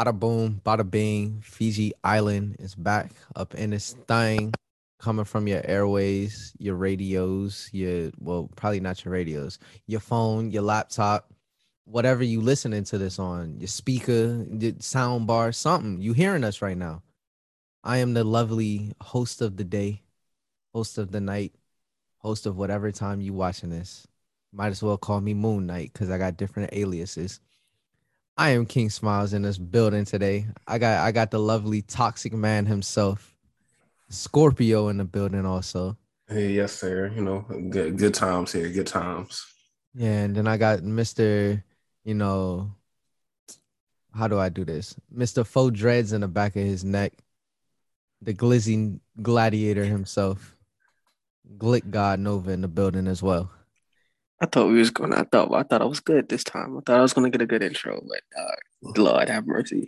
Bada boom, bada bing. Fiji Island is back up in this thing, coming from your airways, your radios, your well, probably not your radios, your phone, your laptop, whatever you listening to this on, your speaker, your sound bar, something. You hearing us right now. I am the lovely host of the day, host of the night, host of whatever time you watching this. Might as well call me Moon Knight because I got different aliases. I am King Smiles in this building today. I got I got the lovely toxic man himself, Scorpio in the building also. Hey, yes, sir. You know, good good times here, good times. Yeah, and then I got Mr. You know, how do I do this? Mr. Faux Dreads in the back of his neck, the glizzy gladiator himself, Glick God Nova in the building as well. I thought we was gonna. I thought. I thought I was good this time. I thought I was gonna get a good intro, but uh, Lord have mercy.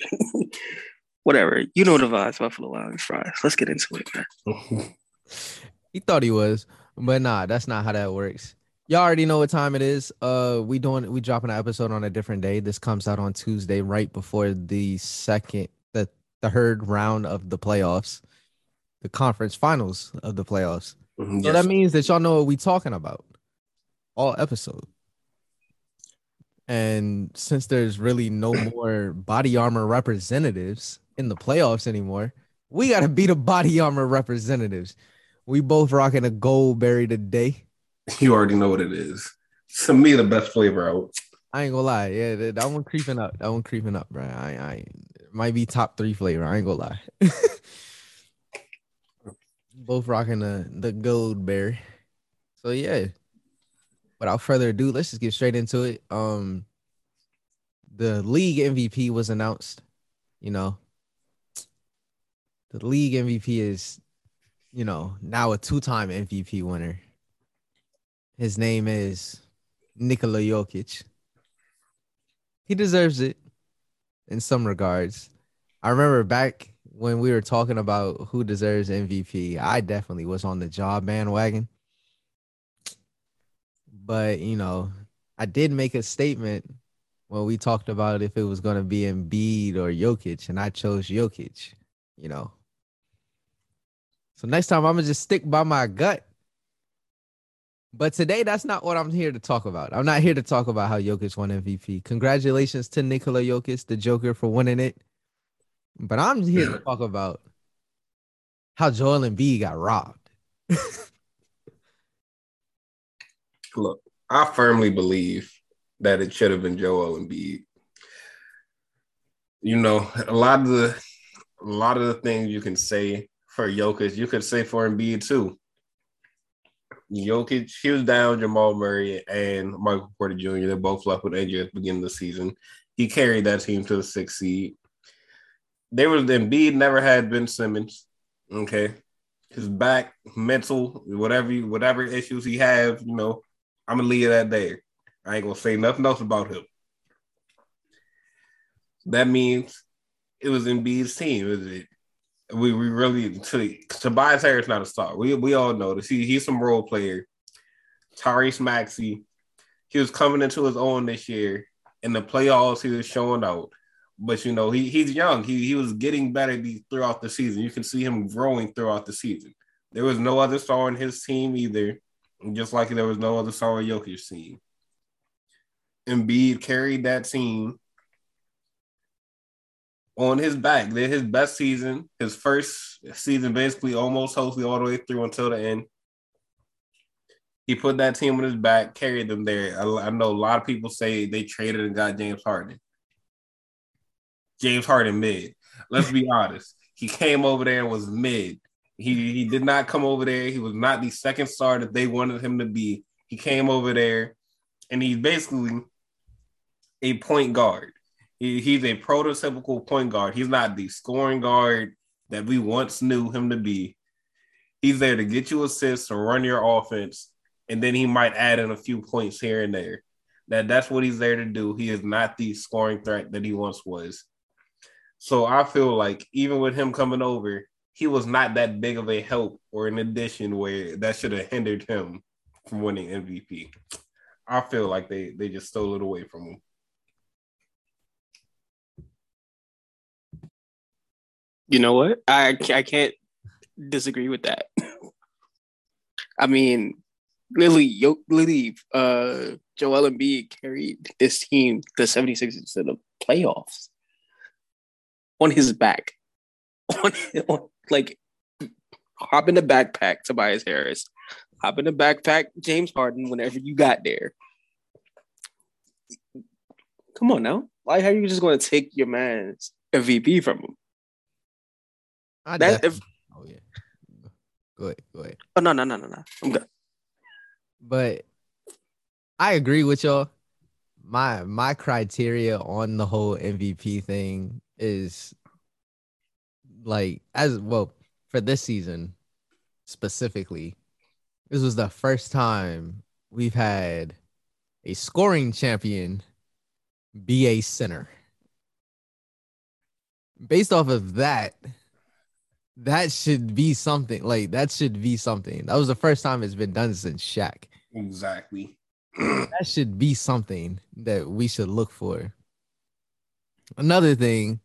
Whatever. You know the vibes. Buffalo Wild Wings fries. Let's get into it, man. he thought he was, but nah, that's not how that works. Y'all already know what time it is. Uh, we doing we dropping an episode on a different day. This comes out on Tuesday, right before the second, the the third round of the playoffs, the conference finals of the playoffs. Mm-hmm, yes. So that means that y'all know what we talking about all episode. And since there's really no more body armor representatives in the playoffs anymore, we gotta be the body armor representatives. We both rocking a Goldberry today. You already know what it is. To me, the best flavor out. I ain't gonna lie. Yeah, that one creeping up. That one creeping up, bro. I, I might be top three flavor. I ain't gonna lie. Both rocking the the Goldberry. So yeah, without further ado, let's just get straight into it. Um, the league MVP was announced. You know, the league MVP is, you know, now a two-time MVP winner. His name is Nikola Jokic. He deserves it in some regards. I remember back when we were talking about who deserves MVP, I definitely was on the job bandwagon but you know, I did make a statement when we talked about if it was going to be Embiid or Jokic, and I chose Jokic. You know, so next time I'm gonna just stick by my gut. But today, that's not what I'm here to talk about. I'm not here to talk about how Jokic won MVP. Congratulations to Nikola Jokic, the Joker, for winning it. But I'm here to talk about how Joel and Embiid got robbed. Look, I firmly believe that it should have been Joel Embiid. You know, a lot of the a lot of the things you can say for Jokic, you could say for Embiid too. Jokic, he was down Jamal Murray and Michael Porter Jr. They both left with injury at the beginning of the season. He carried that team to the sixth seed. There was Embiid never had Ben Simmons. Okay. His back, mental, whatever whatever issues he have, you know, I'm gonna leave that there. I ain't gonna say nothing else about him. That means it was Embiid's team. Is it? We we really to Tobias Harris not a star. We we all know this. He, he's some role player. Tyrese Maxey, he was coming into his own this year. In the playoffs, he was showing out. But you know, he he's young. He he was getting better throughout the season. You can see him growing throughout the season. There was no other star on his team either just like there was no other Star Jokic team. Embiid carried that team on his back. They're his best season, his first season, basically almost hopefully all the way through until the end. He put that team on his back, carried them there. I, I know a lot of people say they traded and got James Harden. James Harden mid. Let's be honest. He came over there and was mid. He he did not come over there. He was not the second star that they wanted him to be. He came over there, and he's basically a point guard. He, he's a prototypical point guard. He's not the scoring guard that we once knew him to be. He's there to get you assists and run your offense, and then he might add in a few points here and there. That that's what he's there to do. He is not the scoring threat that he once was. So I feel like even with him coming over, he was not that big of a help or an addition where that should have hindered him from winning MVP. I feel like they they just stole it away from him. You know what? I I can't disagree with that. I mean, Lily, Yo, Lily, uh, Joel Embiid carried this team, the 76ers, to the playoffs on his back. On, on like, hop in the backpack, Tobias Harris. Hop in the backpack, James Harden, whenever you got there. Come on now. Why are you just going to take your man's MVP from him? I That- definitely- oh yeah. Go ahead, go ahead. Oh, no, no, no, no, no. I'm good. But I agree with y'all. My my criteria on the whole MVP thing is like as well for this season specifically. This was the first time we've had a scoring champion be a center. Based off of that, that should be something. Like that should be something. That was the first time it's been done since Shaq Exactly. that should be something that we should look for. Another thing,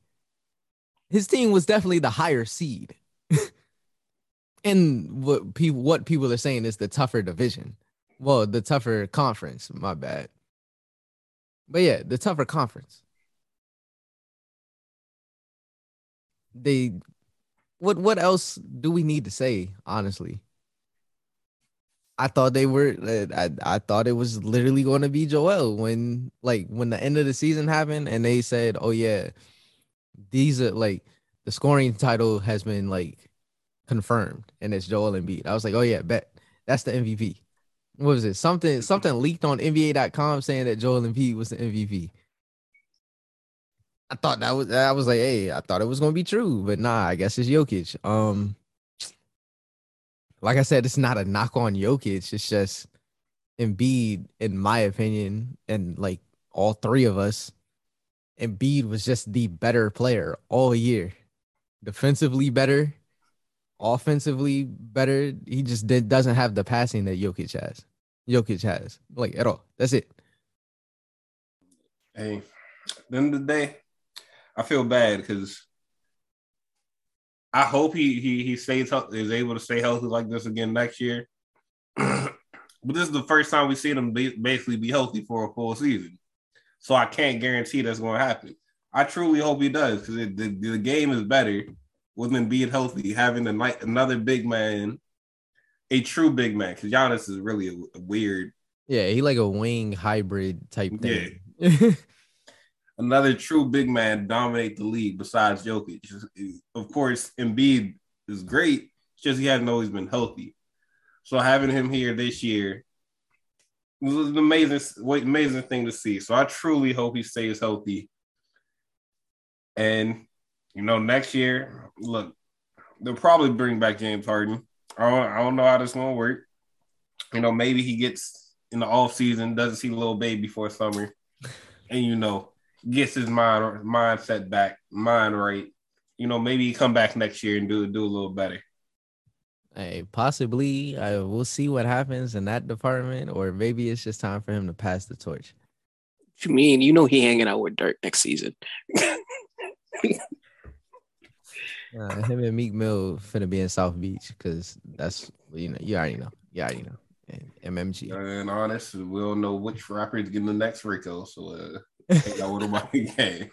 his team was definitely the higher seed. and what people what people are saying is the tougher division. Well, the tougher conference, my bad. But yeah, the tougher conference. They what what else do we need to say, honestly? I thought they were. I I thought it was literally going to be Joel when like when the end of the season happened and they said, "Oh yeah, these are like the scoring title has been like confirmed and it's Joel Embiid." I was like, "Oh yeah, bet that's the MVP." What was it? Something something leaked on NBA.com saying that Joel Embiid was the MVP. I thought that was I was like, "Hey, I thought it was to be true, but nah, I guess it's Jokic." Um like I said, it's not a knock on Jokic. It's just Embiid, in my opinion, and like all three of us, Embiid was just the better player all year. Defensively better, offensively better. He just did, doesn't have the passing that Jokic has. Jokic has, like at all. That's it. Hey, the end of the day, I feel bad because I hope he he he stays is able to stay healthy like this again next year. but this is the first time we see him ba- basically be healthy for a full season, so I can't guarantee that's going to happen. I truly hope he does because the, the game is better with him being healthy, having a night another big man, a true big man. Because Giannis is really a, a weird Yeah, he like a wing hybrid type thing. Yeah. another true big man dominate the league besides Jokic. Of course, Embiid is great, it's just he hasn't always been healthy. So having him here this year was an amazing, amazing thing to see. So I truly hope he stays healthy. And you know, next year, look, they'll probably bring back James Harden. I don't, I don't know how this gonna work. You know, maybe he gets in the off season, doesn't see little baby before summer, and you know, gets his mind mindset back, mind right. You know, maybe he come back next year and do do a little better. Hey, possibly. I we'll see what happens in that department, or maybe it's just time for him to pass the torch. What you mean? You know he hanging out with Dirk next season. Uh, him and Meek Mill finna be in South Beach because that's you know you already know you already know and MMG. And honest, we don't know which rapper is getting the next Rico, so uh, take out with him game.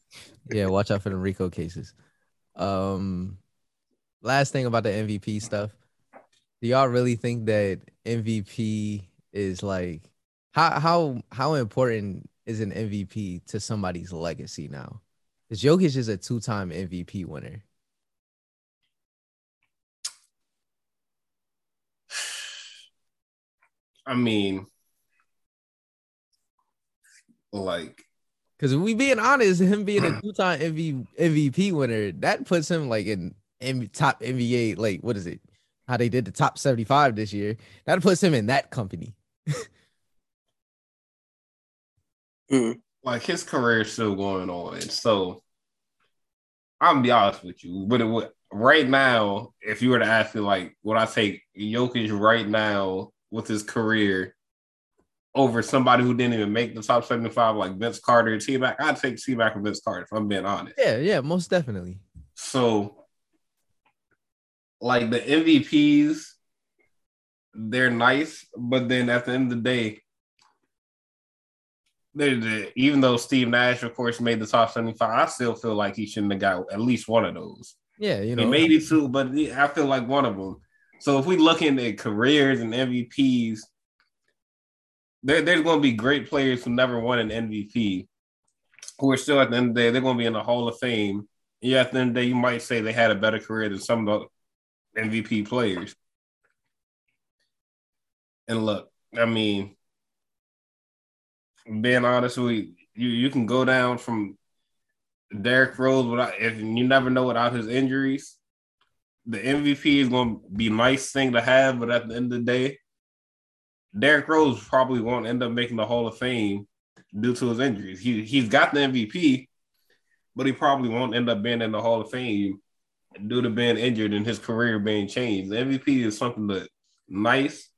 yeah, watch out for the Rico cases. Um, last thing about the MVP stuff. Do y'all really think that MVP is like how how how important is an MVP to somebody's legacy now? Because Jokic is a two time MVP winner. I mean, like Because we being honest, him being a two time MV, MVP winner, that puts him like in top NBA. Like what is it? How they did the top seventy five this year? That puts him in that company. Hmm. like his career is still going on. So I'm gonna be honest with you, but it would right now, if you were to ask me, like, would I take Jokic right now with his career over somebody who didn't even make the top 75, like Vince Carter T Mac? I'd take T Mac and Vince Carter if I'm being honest. Yeah, yeah, most definitely. So, like the MVPs, they're nice, but then at the end of the day, they even though Steve Nash, of course, made the top 75, I still feel like he shouldn't have got at least one of those. Yeah, you know, He maybe two, but I feel like one of them. So if we looking at careers and MVPs, there, there's going to be great players who never won an MVP, who are still at the end of the day, they're going to be in the Hall of Fame. Yeah, at the end of the day, you might say they had a better career than some of the MVP players. And look, I mean, being honest with you, you, you can go down from Derrick Rose without if you never know without his injuries. The MVP is going to be a nice thing to have, but at the end of the day, Derrick Rose probably won't end up making the Hall of Fame due to his injuries. He he's got the MVP, but he probably won't end up being in the Hall of Fame due to being injured and his career being changed. The MVP is something that nice.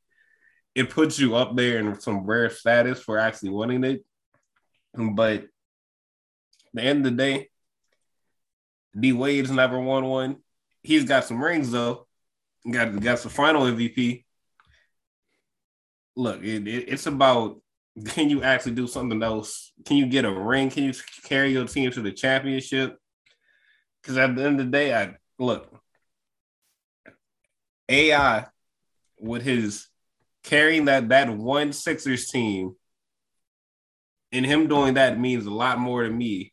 It puts you up there in some rare status for actually winning it. But the end of the day, D Wade's never won one. He's got some rings though. Got got some final MVP. Look, it, it, it's about can you actually do something else? Can you get a ring? Can you carry your team to the championship? Because at the end of the day, I look AI with his carrying that that one Sixers team and him doing that means a lot more to me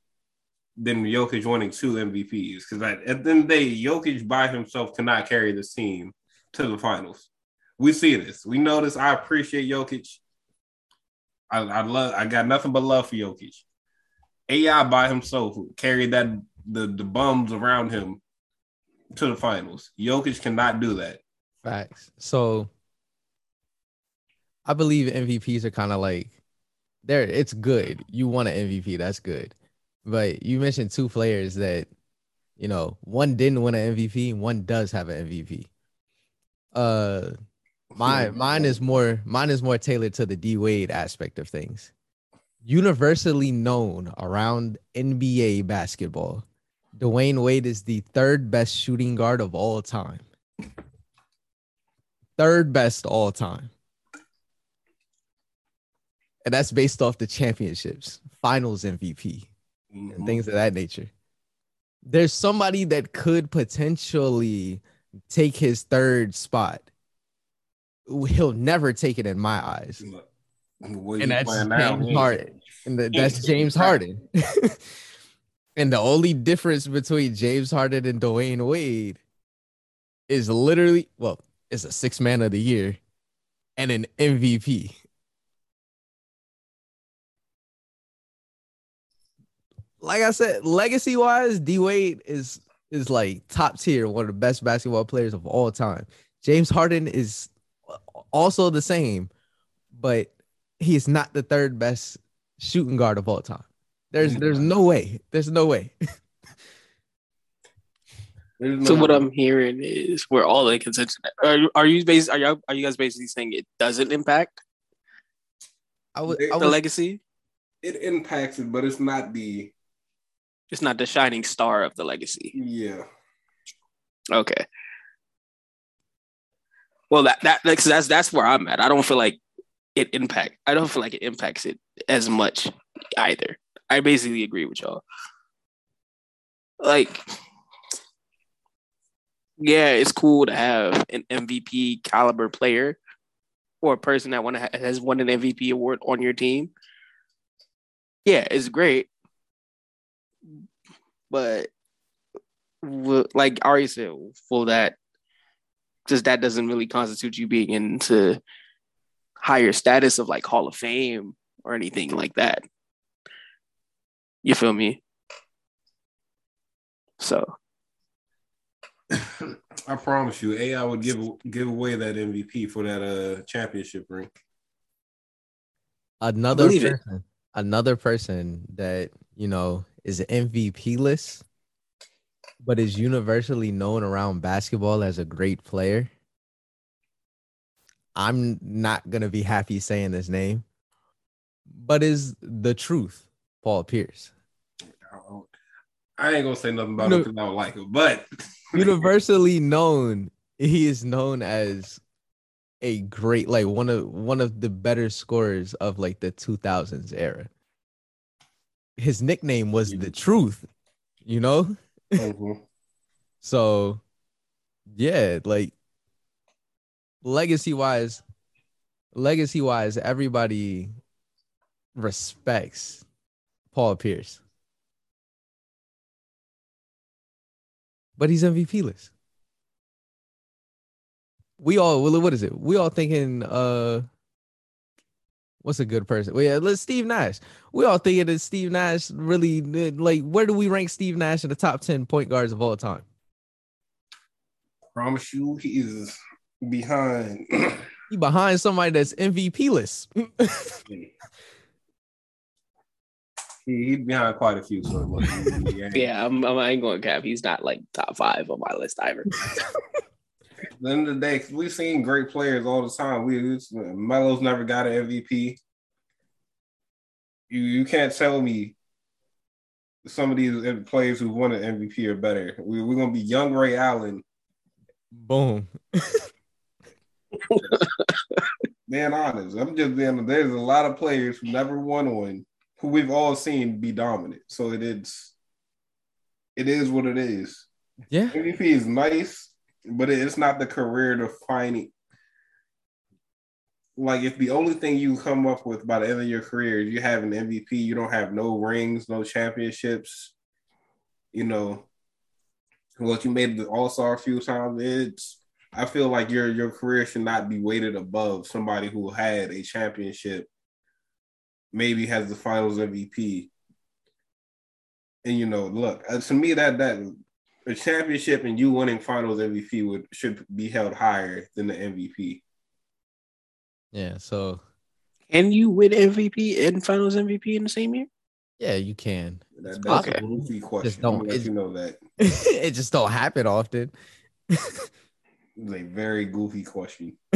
than Jokic winning two MVPs. Because at the end of the day, Jokic by himself cannot carry this team to the finals. We see this. We know this. I appreciate Jokic. I, I love. I got nothing but love for Jokic. AI by himself carried that the the bums around him to the finals. Jokic cannot do that. Facts. So I believe MVPs are kind of like there. It's good. You want an MVP. That's good. But you mentioned two players that, you know, one didn't win an MVP, one does have an MVP. Uh my mine is more mine is more tailored to the D Wade aspect of things. Universally known around NBA basketball, Dwyane Wade is the third best shooting guard of all time. Third best all time. And that's based off the championships, finals MVP, and things of that nature. There's somebody that could potentially take his third spot. He'll never take it in my eyes. And that's playing now, James Harden. And the- that's James Harden. and the only difference between James Harden and Dwyane Wade is literally, well, it's a six man of the year and an MVP. Like I said, legacy wise, D Wade is is like top tier, one of the best basketball players of all time. James Harden is also the same, but he is not the third best shooting guard of all time. There's mm. there's no way. There's no way. There's So no- what I'm hearing is we're all in contention. Are, you- are you bas- are you are you guys basically saying it doesn't impact I would They- I the legacy? it impacts it, but it's not the It's not the shining star of the legacy. yeah. Okay. Well, that that like, 'cause that's that's where I'm at. I don't feel like it impact. I don't feel like it impacts it as much either. I basically agree with y'all. Like, yeah, it's cool to have an MVP caliber player or a person that to has won an MVP award on your team. Yeah, it's great, but like Ari said, for that, just that doesn't really constitute you being into higher status of like Hall of Fame or anything like that. You feel me? So I promise you, AI would give give away that MVP for that uh championship ring. another believe it. person, another person that you know is an MVP list, but is universally known around basketball as a great player. I'm not gonna be happy saying this name, but is the truth, Paul Pierce. I ain't gonna say nothing about No. him because I don't like him, but universally known. He is known as a great, like one of one of the better scorers of like the 2000s era. His nickname was the truth, you know. Mhm. So, yeah, like legacy wise, legacy wise, everybody respects Paul Pierce, but he's MVP list. We all, what is it? We all thinking, uh, what's a good person? Well, yeah, let's Steve Nash. We all thinking that Steve Nash really, like, where do we rank Steve Nash in the top 10 point guards of all time? promise you, he is behind. He behind somebody that's MVP list. he, he's behind quite a few. So it must yeah. Yeah, I'm, I'm, I ain't going to cap. He's not like top five on my list either. The end of the day, we've seen great players all the time. We it's- uh, Melo's never got an MVP. You you can't tell me some of these uh, players who won an MVP are better. We, we're gonna be young Ray Allen. Boom. Being honest, I'm just being. There's a lot of players who never won one who we've all seen be dominant. So it is. It is what it is. Yeah. MVP is nice, but it's not the career defining. Like if the only thing you come up with by the end of your career is you have an MVP, you don't have no rings, no championships, you know, what you made the All Star a few times. It's I feel like your your career should not be weighted above somebody who had a championship, maybe has the Finals MVP. And you know, look uh, to me that that a championship and you winning Finals MVP would should be held higher than the MVP. Yeah. So Can you win MVP and Finals MVP in the same year? yeah, you can. That, that's Okay. a goofy question. Just don't- let you know that it just don't happen often. it's a very goofy question.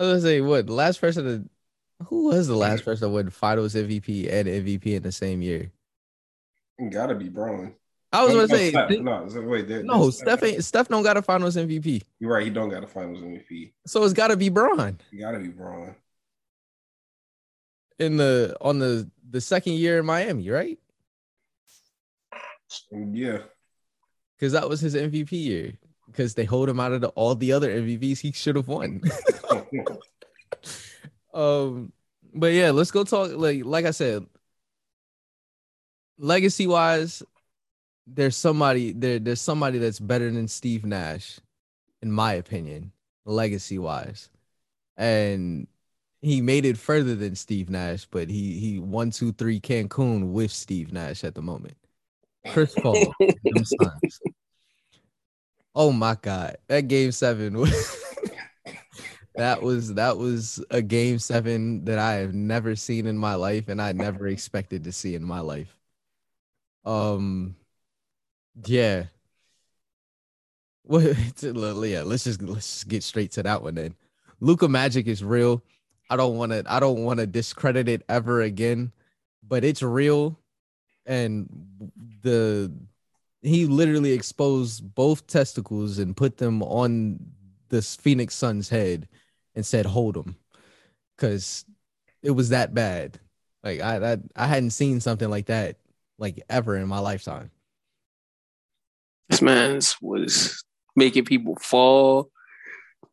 I was gonna say what the last person to who was the last person to win finals MVP and MVP in the same year? It gotta be Bron. I was No, gonna say Steph. th- no, wait, there, no, Steph ain't Steph don't got a finals MVP. You're right. He don't got a Finals MVP. So it's gotta be Bron It gotta be Bron. in the on the the second year in Miami, right? Yeah. Because that was his MVP year. Because they hold him out of the, all the other MVPs he should have won. um, but yeah, let's go talk. Like like I said, legacy wise, there's somebody there. There's somebody that's better than Steve Nash, in my opinion, legacy wise, and he made it further than Steve Nash. But he he one two three Cancun with Steve Nash at the moment. Chris Paul. Oh my god, that game seven was that was that was a game seven that I have never seen in my life, and I never expected to see in my life. Um, yeah. Well, yeah. Let's just let's just get straight to that one then. Luka Magic is real. I don't want to. I don't want to discredit it ever again, but it's real, and the he literally exposed both testicles and put them on this Phoenix Suns head and said, "Hold them," because it was that bad. Like I, I, I hadn't seen something like that like ever in my lifetime. This man's was making people fall,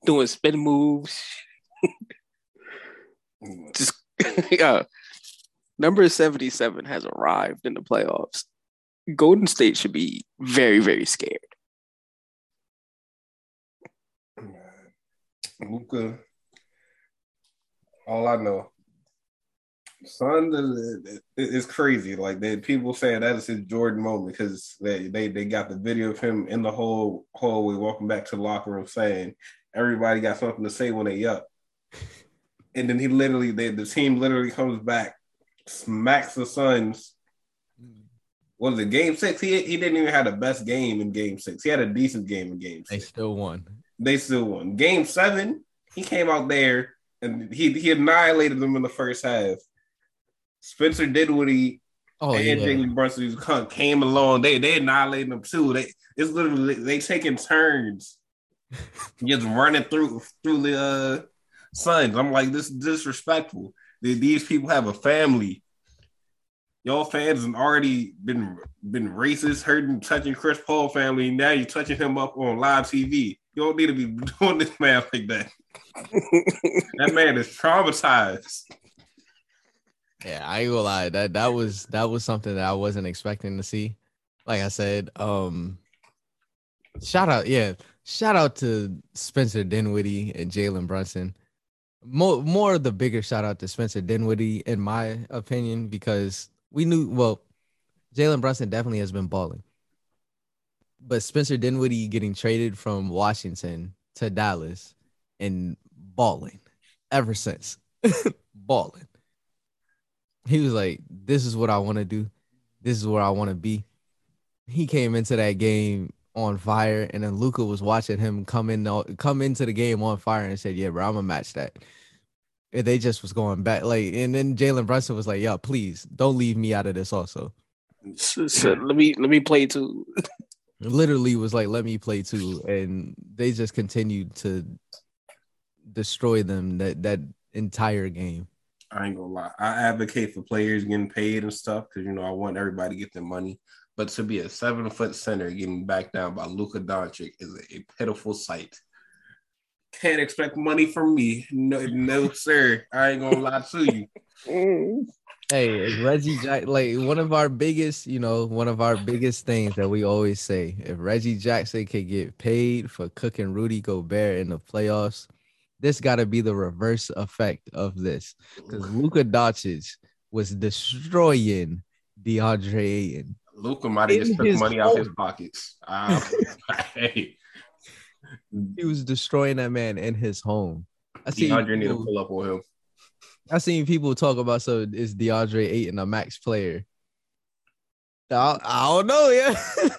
doing spin moves. Just yeah. Number 77 has arrived in the playoffs. Golden State should be very, very scared. Luka. All I know, son, is- crazy. Like they people saying that is his Jordan moment because they, they they got the video of him in the whole hallway walking back to the locker room saying everybody got something to say when they up, and then he literally they, the team literally comes back, smacks the Suns. What was it? Game six. He he didn't even have the best game in game six. He had a decent game in game They still won. they still won. Game seven, he came out there and he he annihilated them in the first half. Spencer Dinwiddie Oh and yeah. Jalen Brunson came along. They they annihilated them too. They it's literally they taking turns just running through through the uh, Suns. I'm like this is disrespectful. Th- These people have a family. Y'all fans have already been been racist, hurting, touching Chris Paul family. Now you're touching him up on live TV. You don't need to be doing this man like that. That man is traumatized. Yeah, I ain't gonna lie. That that was that was something that I wasn't expecting to see. Like I said, um shout out, yeah, shout out to Spencer Dinwiddie and Jalen Brunson. More more of the bigger shout out to Spencer Dinwiddie, in my opinion, because we knew well, Jalen Brunson definitely has been balling. But Spencer Dinwiddie getting traded from Washington to Dallas and balling ever since. balling he was like, "This is what I want to do. This is where I want to be." He came into that game on fire, and then Luka was watching him come in, come into the game on fire, and said, "Yeah, bro, I'm gonna match that." And they just was going back, like, and then Jalen Brunson was like, "Yo, please don't leave me out of this." Also, So, so let me let me play too. literally was like, "Let me play too," and they just continued to destroy them that that entire game. I ain't gonna lie. I advocate for players getting paid and stuff because you know I want everybody to get their money. But to be a seven foot center getting backed down by Luka Doncic is a, pitiful sight. Can't expect money from me. No, no, sir. I ain't gonna lie to you. Hey, Reggie Jack, like one of our biggest, you know, one of our biggest things that we always say, if Reggie Jackson could get paid for cooking Rudy Gobert in the playoffs, this got to be the reverse effect of this, because Luka Doncic was destroying DeAndre Ayton. Luka might have just took money out of his pockets. Uh, hey, He was destroying that man in his home. I see. DeAndre need to pull up on him. I seen people talk about so is DeAndre Ayton a max player? I, I don't know, yeah.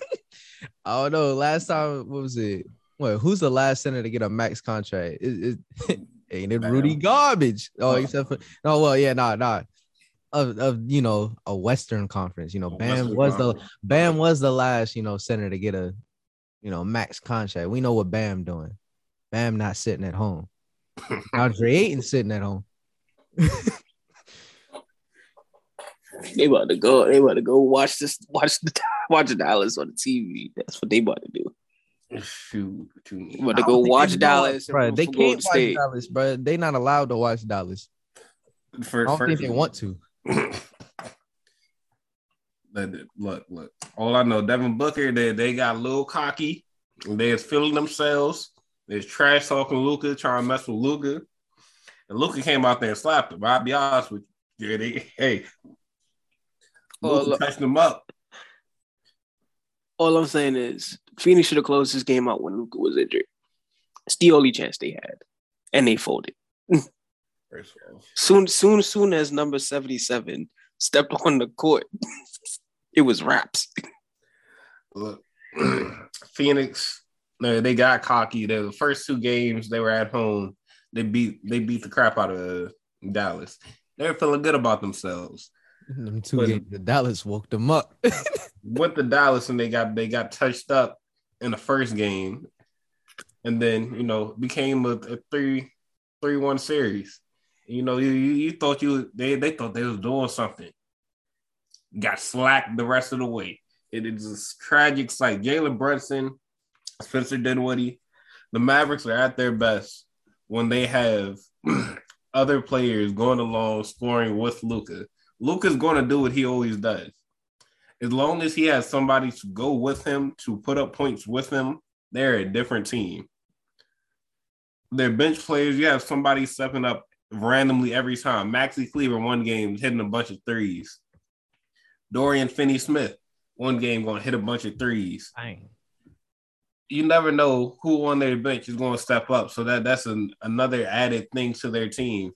I don't know. Last time, what was it? What? Who's the last center to get a max contract? Is, is ain't it Rudy Garbage? Oh, except for no. Well, yeah, nah, nah. Of, of you know a Western Conference, you know, Bam Western was the Conference. Bam was the last you know center to get a you know max contract. We know what Bam doing. Bam not sitting at home. DeAndre Ayton sitting at home. They about to go. They about to go watch this. Watch the watch Dallas on the TV. That's what they about to do. Shoot, what you They mean? about to I go don't think watch they Dallas. and bro. They for can't watch State. Dallas, bro. They not allowed to watch Dallas. For, I don't first think they want to. Look, look, look. All I know, Devin Booker, they, they got a little cocky. They was feeling themselves. They was trash talking Luka, trying to mess with Luka. And Luka came out there and slapped him. I'll be honest with you. Yeah, they, hey, Luka touched him up. All I'm saying is Phoenix should have closed this game out when Luka was injured. It's the only chance they had, and they folded. All, Soon, soon, soon as number seventy-seven stepped on the court, it was raps. look, Phoenix, no, they got cocky. The first two games they were at home, they beat they beat the crap out of Dallas. They were feeling good about themselves. Them two But- games, the Dallas woke them up. with the Dallas and they got they got touched up in the first game, and then you know became a, a three three one series. You know, you, you thought you they they thought they was doing something. Got slacked the rest of the way. It is a tragic sight. Jalen Brunson, Spencer Dinwiddie, the Mavericks are at their best when they have other players going along scoring with Luka. Luka's going to do what he always does as long as he has somebody to go with him to put up points with him, they're a different team. They're bench players. You have somebody stepping up randomly every time. Maxi Kleber, one game, hitting a bunch of threes. Dorian Finney Smith, one game, going to hit a bunch of threes. Dang. You never know who on their bench is going to step up. So that that's an, another added thing to their team.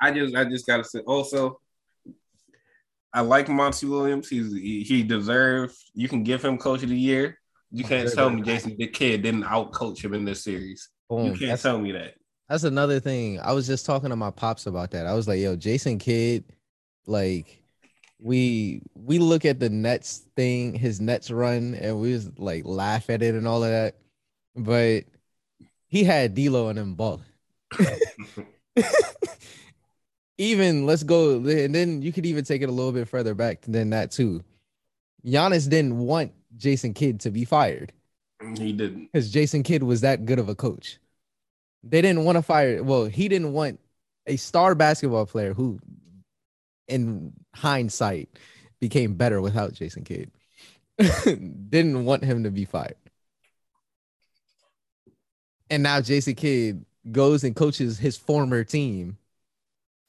I just I just gotta say also I like Monty Williams. He's he, he deserved. You can give him coach of the year. You can't tell me Jason the kid didn't out coach him in this series. Boom. You can't That's, tell me that. That's another thing. I was just talking to my pops about that. I was like, yo, Jason Kidd Like we we look at the Nets thing, his Nets run, and we just like laugh at it and all of that. But he had D'Lo and them ball. even let's go, and then you could even take it a little bit further back than that too. Giannis didn't want Jason Kidd to be fired He didn't. because Jason Kidd was that good of a coach. They didn't want to fire. Well, he didn't want a star basketball player who, in hindsight, became better without Jason Kidd. didn't want him to be fired. And now Jason Kidd goes and coaches his former team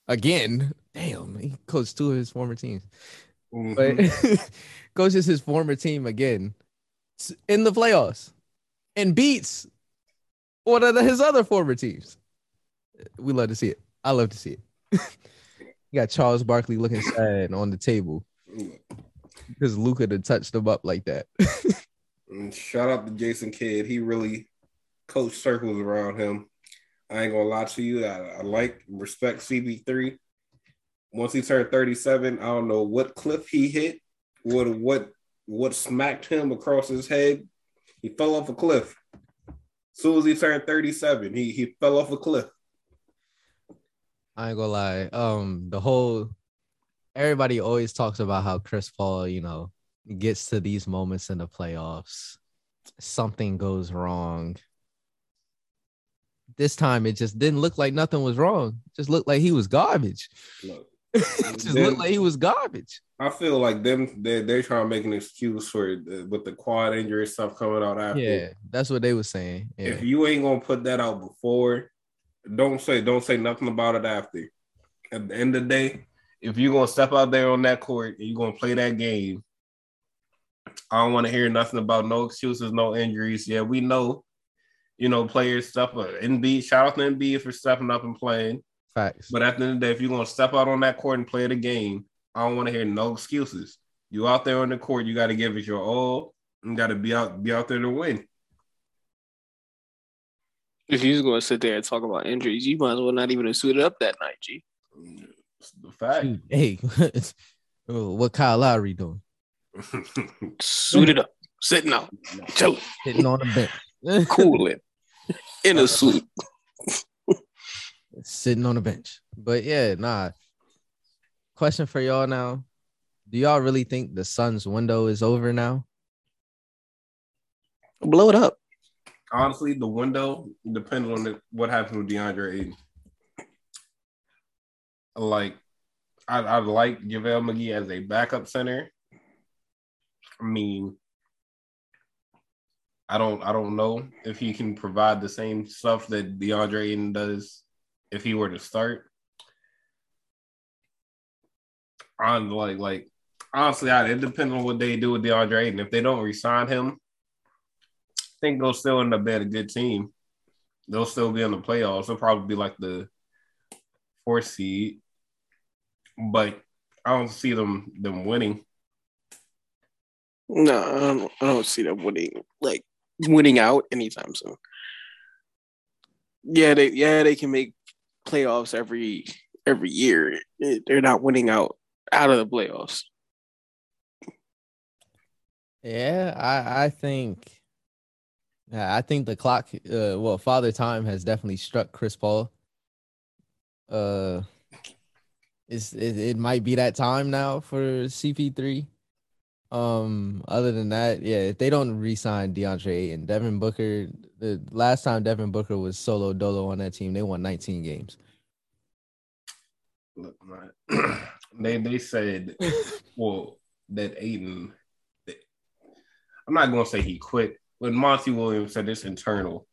again. Damn, he coached two of his former teams Mhm. but coaches his former team again in the playoffs and beats one of the- his other former teams. We love to see it. I love to see it. you got Charles Barkley looking sad on the table because Luka had touched him up like that. Mm, shout out to Jason Kidd. He really coached circles around him. I ain't gonna lie to you. I, I like respect CP3. Once he turned 37, I don't know what cliff he hit, what what what smacked him across his head. He fell off a cliff. Soon as he turned 37, he he fell off a cliff. I ain't gonna lie. Um, the whole everybody always talks about how Chris Paul, you know, gets to these moments in the playoffs. Something goes wrong. This time it just didn't look like nothing was wrong. It just looked like he was garbage. Look, it just looked like he was garbage. I feel like them they they're trying to make an excuse for uh, with the quad injury stuff coming out after. Yeah, that's what they were saying. Yeah. If you ain't gonna put that out before, don't say don't say nothing about it after. At the end of the day, if you're gonna step out there on that court and you're gonna play that game, I don't want to hear nothing about no excuses, no injuries. Yeah, we know, you know, players stuff. Uh, NB, shout out to NB for stepping up and playing. Facts. But at the end of the day, if you're gonna step out on that court and play the game, I don't want to hear no excuses. You out there on the court, you got to give it your all. You got to be out, be out there to win. If you're going to sit there and talk about injuries, you might as well not even have suited up that night, G. It's the fact. Hey, oh, what Kyle Lowry doing? Suited up, sitting out, chilling, Sitting on the bench. cooling, in a suit. Sitting on the bench. But yeah, nah. Question for y'all now. Do y'all really think the Suns window is over now? Blow it up. Honestly, the window depends on the, what happens with DeAndre Ayton. Like, I, I like JaVale McGee as a backup center. I mean, I don't I don't know if he can provide the same stuff that DeAndre Ayton does if he were to start. On like like honestly, I, it depends on what they do with DeAndre Ayton. If they don't resign him, I think they'll still end up being a good team. They'll still be in the playoffs. They'll probably be like the fourth seed, but I don't see them them winning. No, I don't, I don't see them winning, like winning out anytime soon. Yeah, they yeah they can make playoffs every every year. They're not winning out out of the playoffs. Yeah, I I think I think the clock uh well father time has definitely struck Chris Paul. Uh it's it, it might be that time now for CP3. Um other than that, yeah, if they don't re-sign DeAndre Ayton, Devin Booker, the last time Devin Booker was solo dolo on that team, they won 19 games. Look, man, they they said well that Ayton. I'm not gonna say he quit. but Monty Williams said this internal,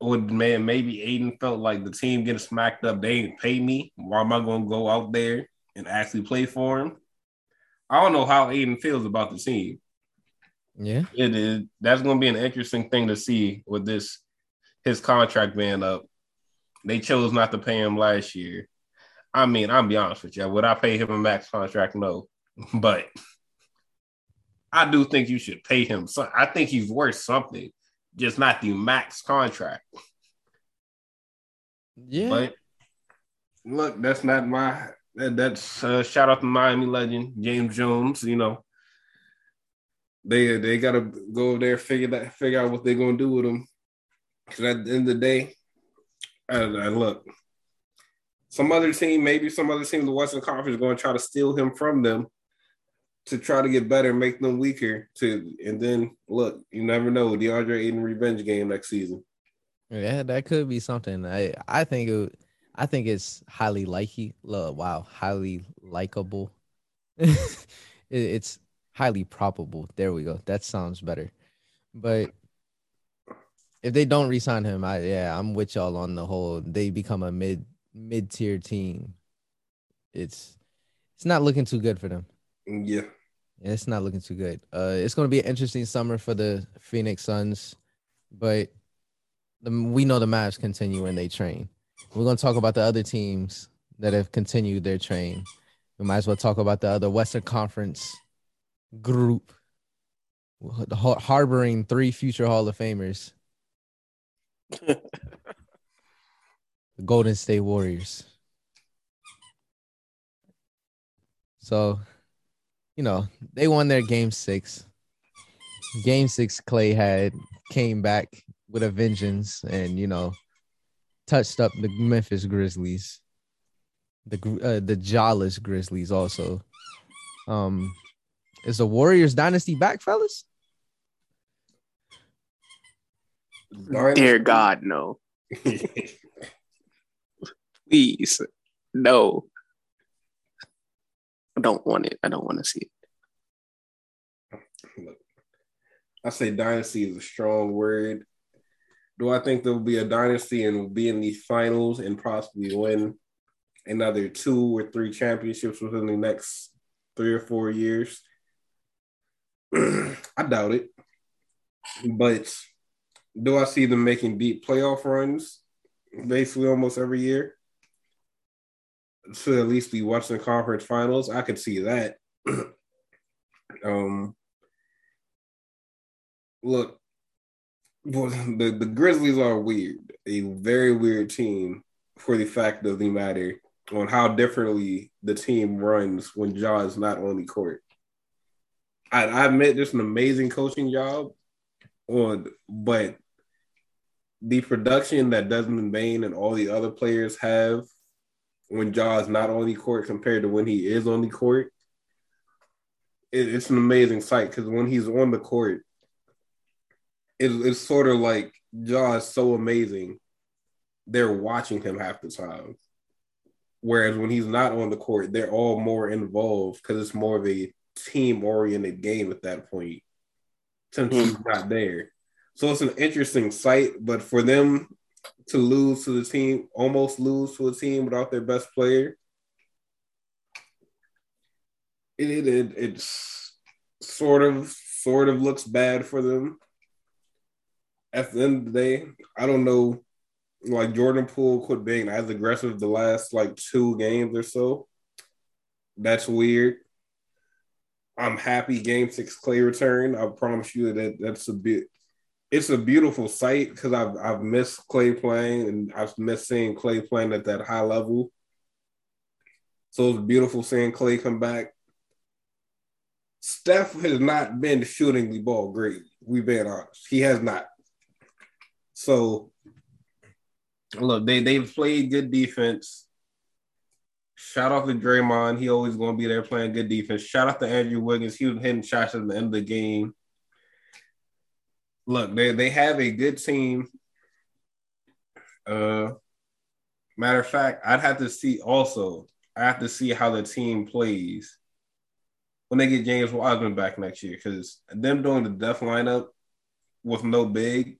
would man maybe Ayton felt like the team getting smacked up. They ain't pay me. Why am I gonna go out there and actually play for him? I don't know how Ayton feels about the team. Yeah. It is that's gonna be an interesting thing to see with this his contract being up. They chose not to pay him last year. I mean, I'm be honest with you. Would I pay him a max contract? No, but I do think you should pay him. So I think he's worth something, just not the max contract. Yeah. But look, that's not my that, that's uh, shout out to Miami legend James Jones. You know, they they gotta go over there figure that figure out what they're gonna do with him. Because at the end of the day, I, I look, some other team, maybe some other team in the Western Conference, going to try to steal him from them to try to get better, make them weaker. To and then look, you never know. DeAndre Ayton revenge game next season. Yeah, that could be something. I I think it, I think it's highly likely. Wow, highly likable. it's highly probable. There we go. That sounds better. But if they don't resign him, I yeah, I'm with y'all on the whole. They become a mid mid tier team. It's it's not looking too good for them. Yeah. It's not looking too good. Uh, it's going to be an interesting summer for the Phoenix Suns, but the, we know the Mavs continue when they train. We're going to talk about the other teams that have continued their train. We might as well talk about the other Western Conference group harboring three future Hall of Famers. the Golden State Warriors. So you know, they won their game six. Game six, Klay had came back with a vengeance and, you know, touched up the Memphis Grizzlies, the uh, the jawless Grizzlies also. Um, is the Warriors dynasty back, fellas? Dear God, no. Please, no. I don't want it. I don't want to see it. Look, I say dynasty is a strong word. Do I think there will be a dynasty and will be in the finals and possibly win another two or three championships within the next three or four years? I doubt it. But do I see them making deep playoff runs basically almost every year? to at least the Conference Finals. I could see that. um, look, the the Grizzlies are weird, a very weird team for the fact of the matter on how differently the team runs when Ja is not on the court. I, I admit there's an amazing coaching job on, but the production that Desmond Bane and all the other players have when Ja is not on the court compared to when he is on the court, it, it's an amazing sight because when he's on the court, it, it's sort of like Ja is so amazing. They're watching him half the time. Whereas when he's not on the court, they're all more involved because it's more of a team oriented game at that point since mm. he's not there. So it's an interesting sight, but for them to lose to the team, almost lose to a team without their best player. It, it, it it's sort of sort of looks bad for them. At the end of the day, I don't know. Like Jordan Poole quit being as aggressive the last like two games or so. That's weird. I'm happy Game Six Klay return. I promise you that that's a bit it's a beautiful sight because I've I've missed Klay playing and I've missed seeing Klay playing at that high level. So it's beautiful seeing Klay come back. Steph has not been shooting the ball great. We've been honest. He has not. So look, they they've played good defense. Shout out to Draymond. He always going to be there playing good defense. Shout out to Andrew Wiggins. He was hitting shots at the end of the game look, they they have a good team. Uh, matter of fact, I'd have to see also. I have to see how the team plays when they get James Wiseman back next year because them doing the death lineup with no big.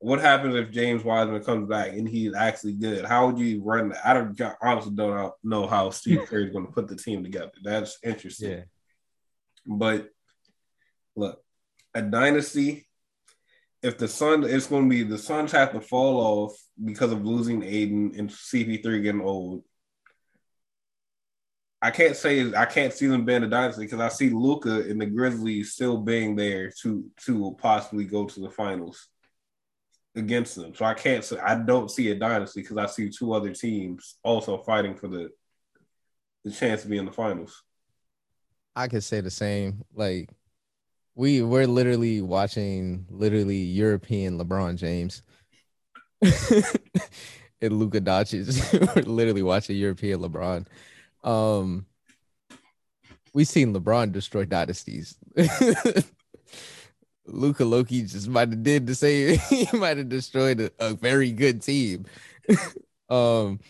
What happens if James Wiseman comes back and he's actually good? How would you run that? I don't honestly don't know how Steve Kerr is going to put the team together. That's interesting. Yeah. But look, a dynasty, if the Sun, it's going to be the Suns have to fall off because of losing Ayton and CP3 getting old. I can't say I can't see them being a dynasty because I see Luka and the Grizzlies still being there to to possibly go to the finals. Against them. So I can't say I don't see a dynasty because I see two other teams also fighting for the the chance to be in the finals. I could say the same. Like we we're literally watching literally European LeBron James and Luka Doncic. we're literally watching European LeBron. Um we've seen LeBron destroy dynasties. Luka Loki just might have did the same. he might have destroyed a, a, very good team. um,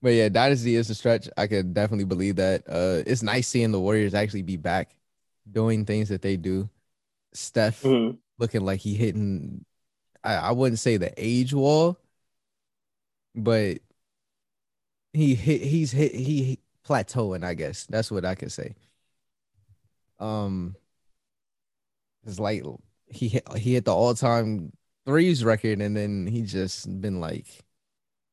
but yeah, dynasty is a stretch. I could definitely believe that. Uh, it's nice seeing the Warriors actually be back doing things that they do. Steph mm-hmm. looking like he hitting. I, I wouldn't say the age wall, but he hit. He's hit. He plateauing. I guess that's what I could say. Um, it's like he hit, he hit the all time threes record, and then he just been like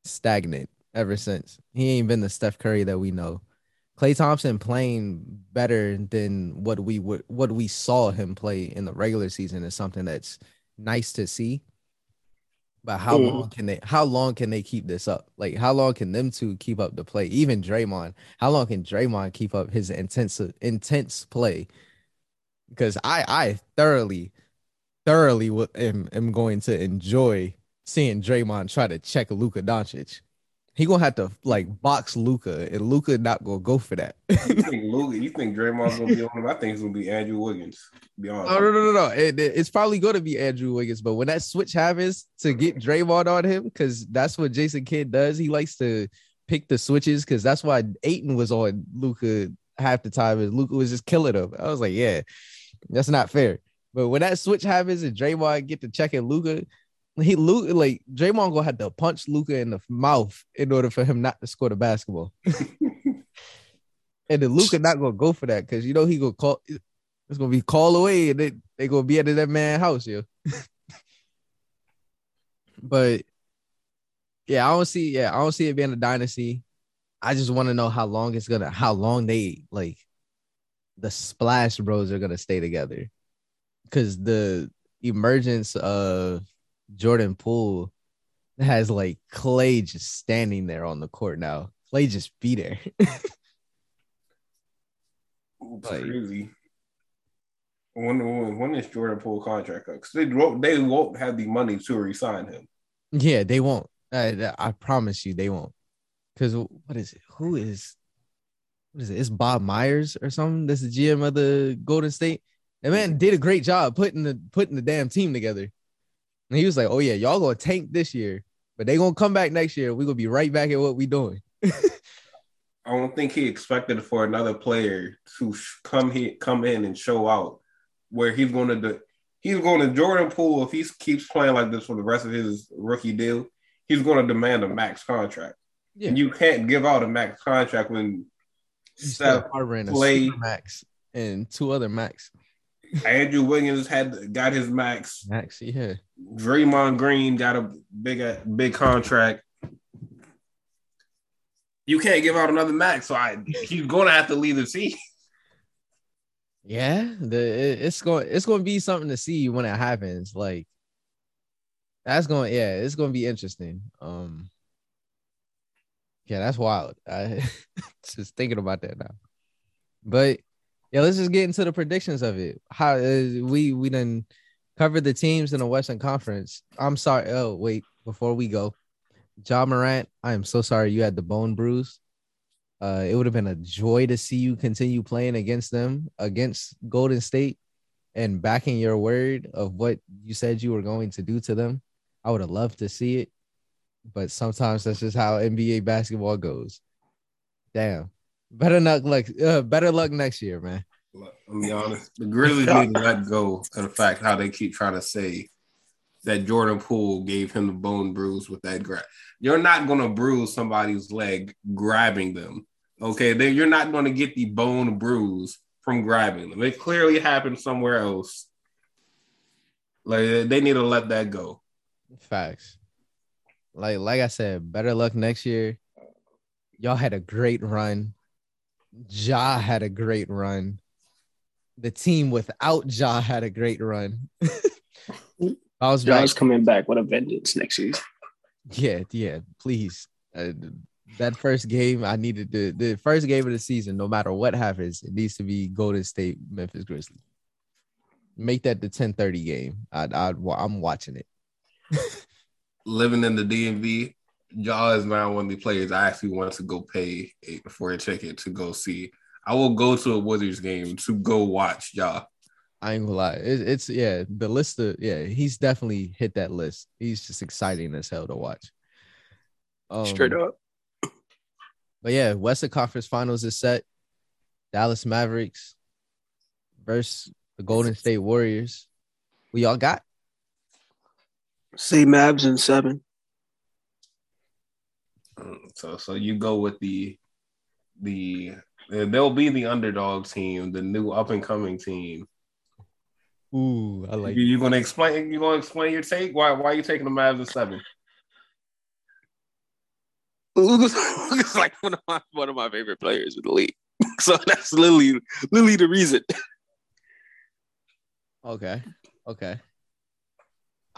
stagnant ever since. He ain't been the Steph Curry that we know. Klay Thompson playing better than what we would what we saw him play in the regular season is something that's nice to see. But how mm. long can they how long can they keep this up? Like how long can them two keep up the play? Even Draymond, how long can Draymond keep up his intense intense play? Because I I thoroughly thoroughly am, am going to enjoy seeing Draymond try to check Luka Doncic. He gonna have to like box Luka, and Luka not gonna go for that. you think Luka? You think Draymond's gonna be on him? I think it's gonna be Andrew Wiggins. Be honest. No, no, no, no, no. It, it, it's probably gonna be Andrew Wiggins, but when that switch happens to get Draymond on him, because that's what Jason Kidd does. He likes to pick the switches, because that's why Ayton was on Luka half the time, and Luka was just killing him. I was like, yeah, that's not fair. But when that switch happens and Draymond get to checking Luka, he Luka like Draymond gonna have to punch Luka in the mouth in order for him not to score the basketball. and then Luka not gonna go for that because you know he gonna call. It's gonna be call away, and they they gonna be at that man house, yo. but yeah, I don't see. Yeah, I don't see it being a dynasty. I just want to know how long it's gonna, how long they like the Splash Bros are gonna stay together because the emergence of Jordan Poole has like Klay just standing there on the court now. Klay just be there. like, crazy. When, when is Jordan Poole contract up? Because they won't they won't have the money to resign him. Yeah, they won't. I, I promise you, they won't. Because what is it? Who is what is it? It's Bob Myers or something. That's the GM of the Golden State. And man did a great job putting the putting the damn team together. And he was like, "Oh yeah, y'all gonna tank this year, but they gonna come back next year. We gonna be right back at what we doing." I don't think he expected for another player to come here, come in and show out where he's to do. He's going to Jordan Poole if he keeps playing like this for the rest of his rookie deal. He's going to demand a max contract. Yeah. And you can't give out a max contract when Steph Klay, max and two other max. Andrew Wiggins had got his max. Max, yeah. Draymond Green got a big big contract. You can't give out another max, so I he's gonna have to leave the team. Yeah, the it's going it's going to be something to see when it happens. Like that's going, yeah, it's going to be interesting. Um, yeah, that's wild. I just thinking about that now. But yeah, let's just get into the predictions of it. How uh, we we done covered the teams in the Western Conference. I'm sorry. Oh wait, before we go, Ja Morant, I am so sorry you had the bone bruise. Uh, it would have been a joy to see you continue playing against them against Golden State and backing your word of what you said you were going to do to them. I would have loved to see it but sometimes that's just how NBA basketball goes. Damn. Better luck, like uh, better luck next year, man. Let me be honest. The Grizzlies need to let go of the fact how they keep trying to say that Jordan Poole gave him the bone bruise with that grab. You're not gonna bruise somebody's leg grabbing them. Okay, they, you're not gonna get the bone bruise from grabbing them. It clearly happened somewhere else. Like they need to let that go. Facts like like I said, better luck next year. Y'all had a great run. Ja had a great run. The team without Ja had a great run. Bounce back. Ja's coming back with a vengeance next season. Yeah, yeah. Please. Uh, that first game, I needed to the first game of the season. No matter what happens, it needs to be Golden State, Memphis Grizzlies. Make that the ten thirty game. I'd, I'd I'm watching it. Living in the DMV, Ja is now one of the players I actually want to go pay for a ticket to go see. I will go to a Wizards game to go watch Ja. I ain't gonna lie. It, it's yeah, the list of yeah, he's definitely hit that list. He's just exciting as hell to watch. Um, Straight up. But yeah, Western Conference Finals is set. Dallas Mavericks versus the Golden State Warriors. We all got? See Mavs in seven. Mm, So so you go with the the they'll be the underdog team, the new up and coming team. Ooh, I like you, you gonna explain you gonna explain your take? Why why are you taking the Mavs at seven? Luka's, Luka's like one of my one of my favorite players in the league. So that's literally literally the reason. Okay. Okay.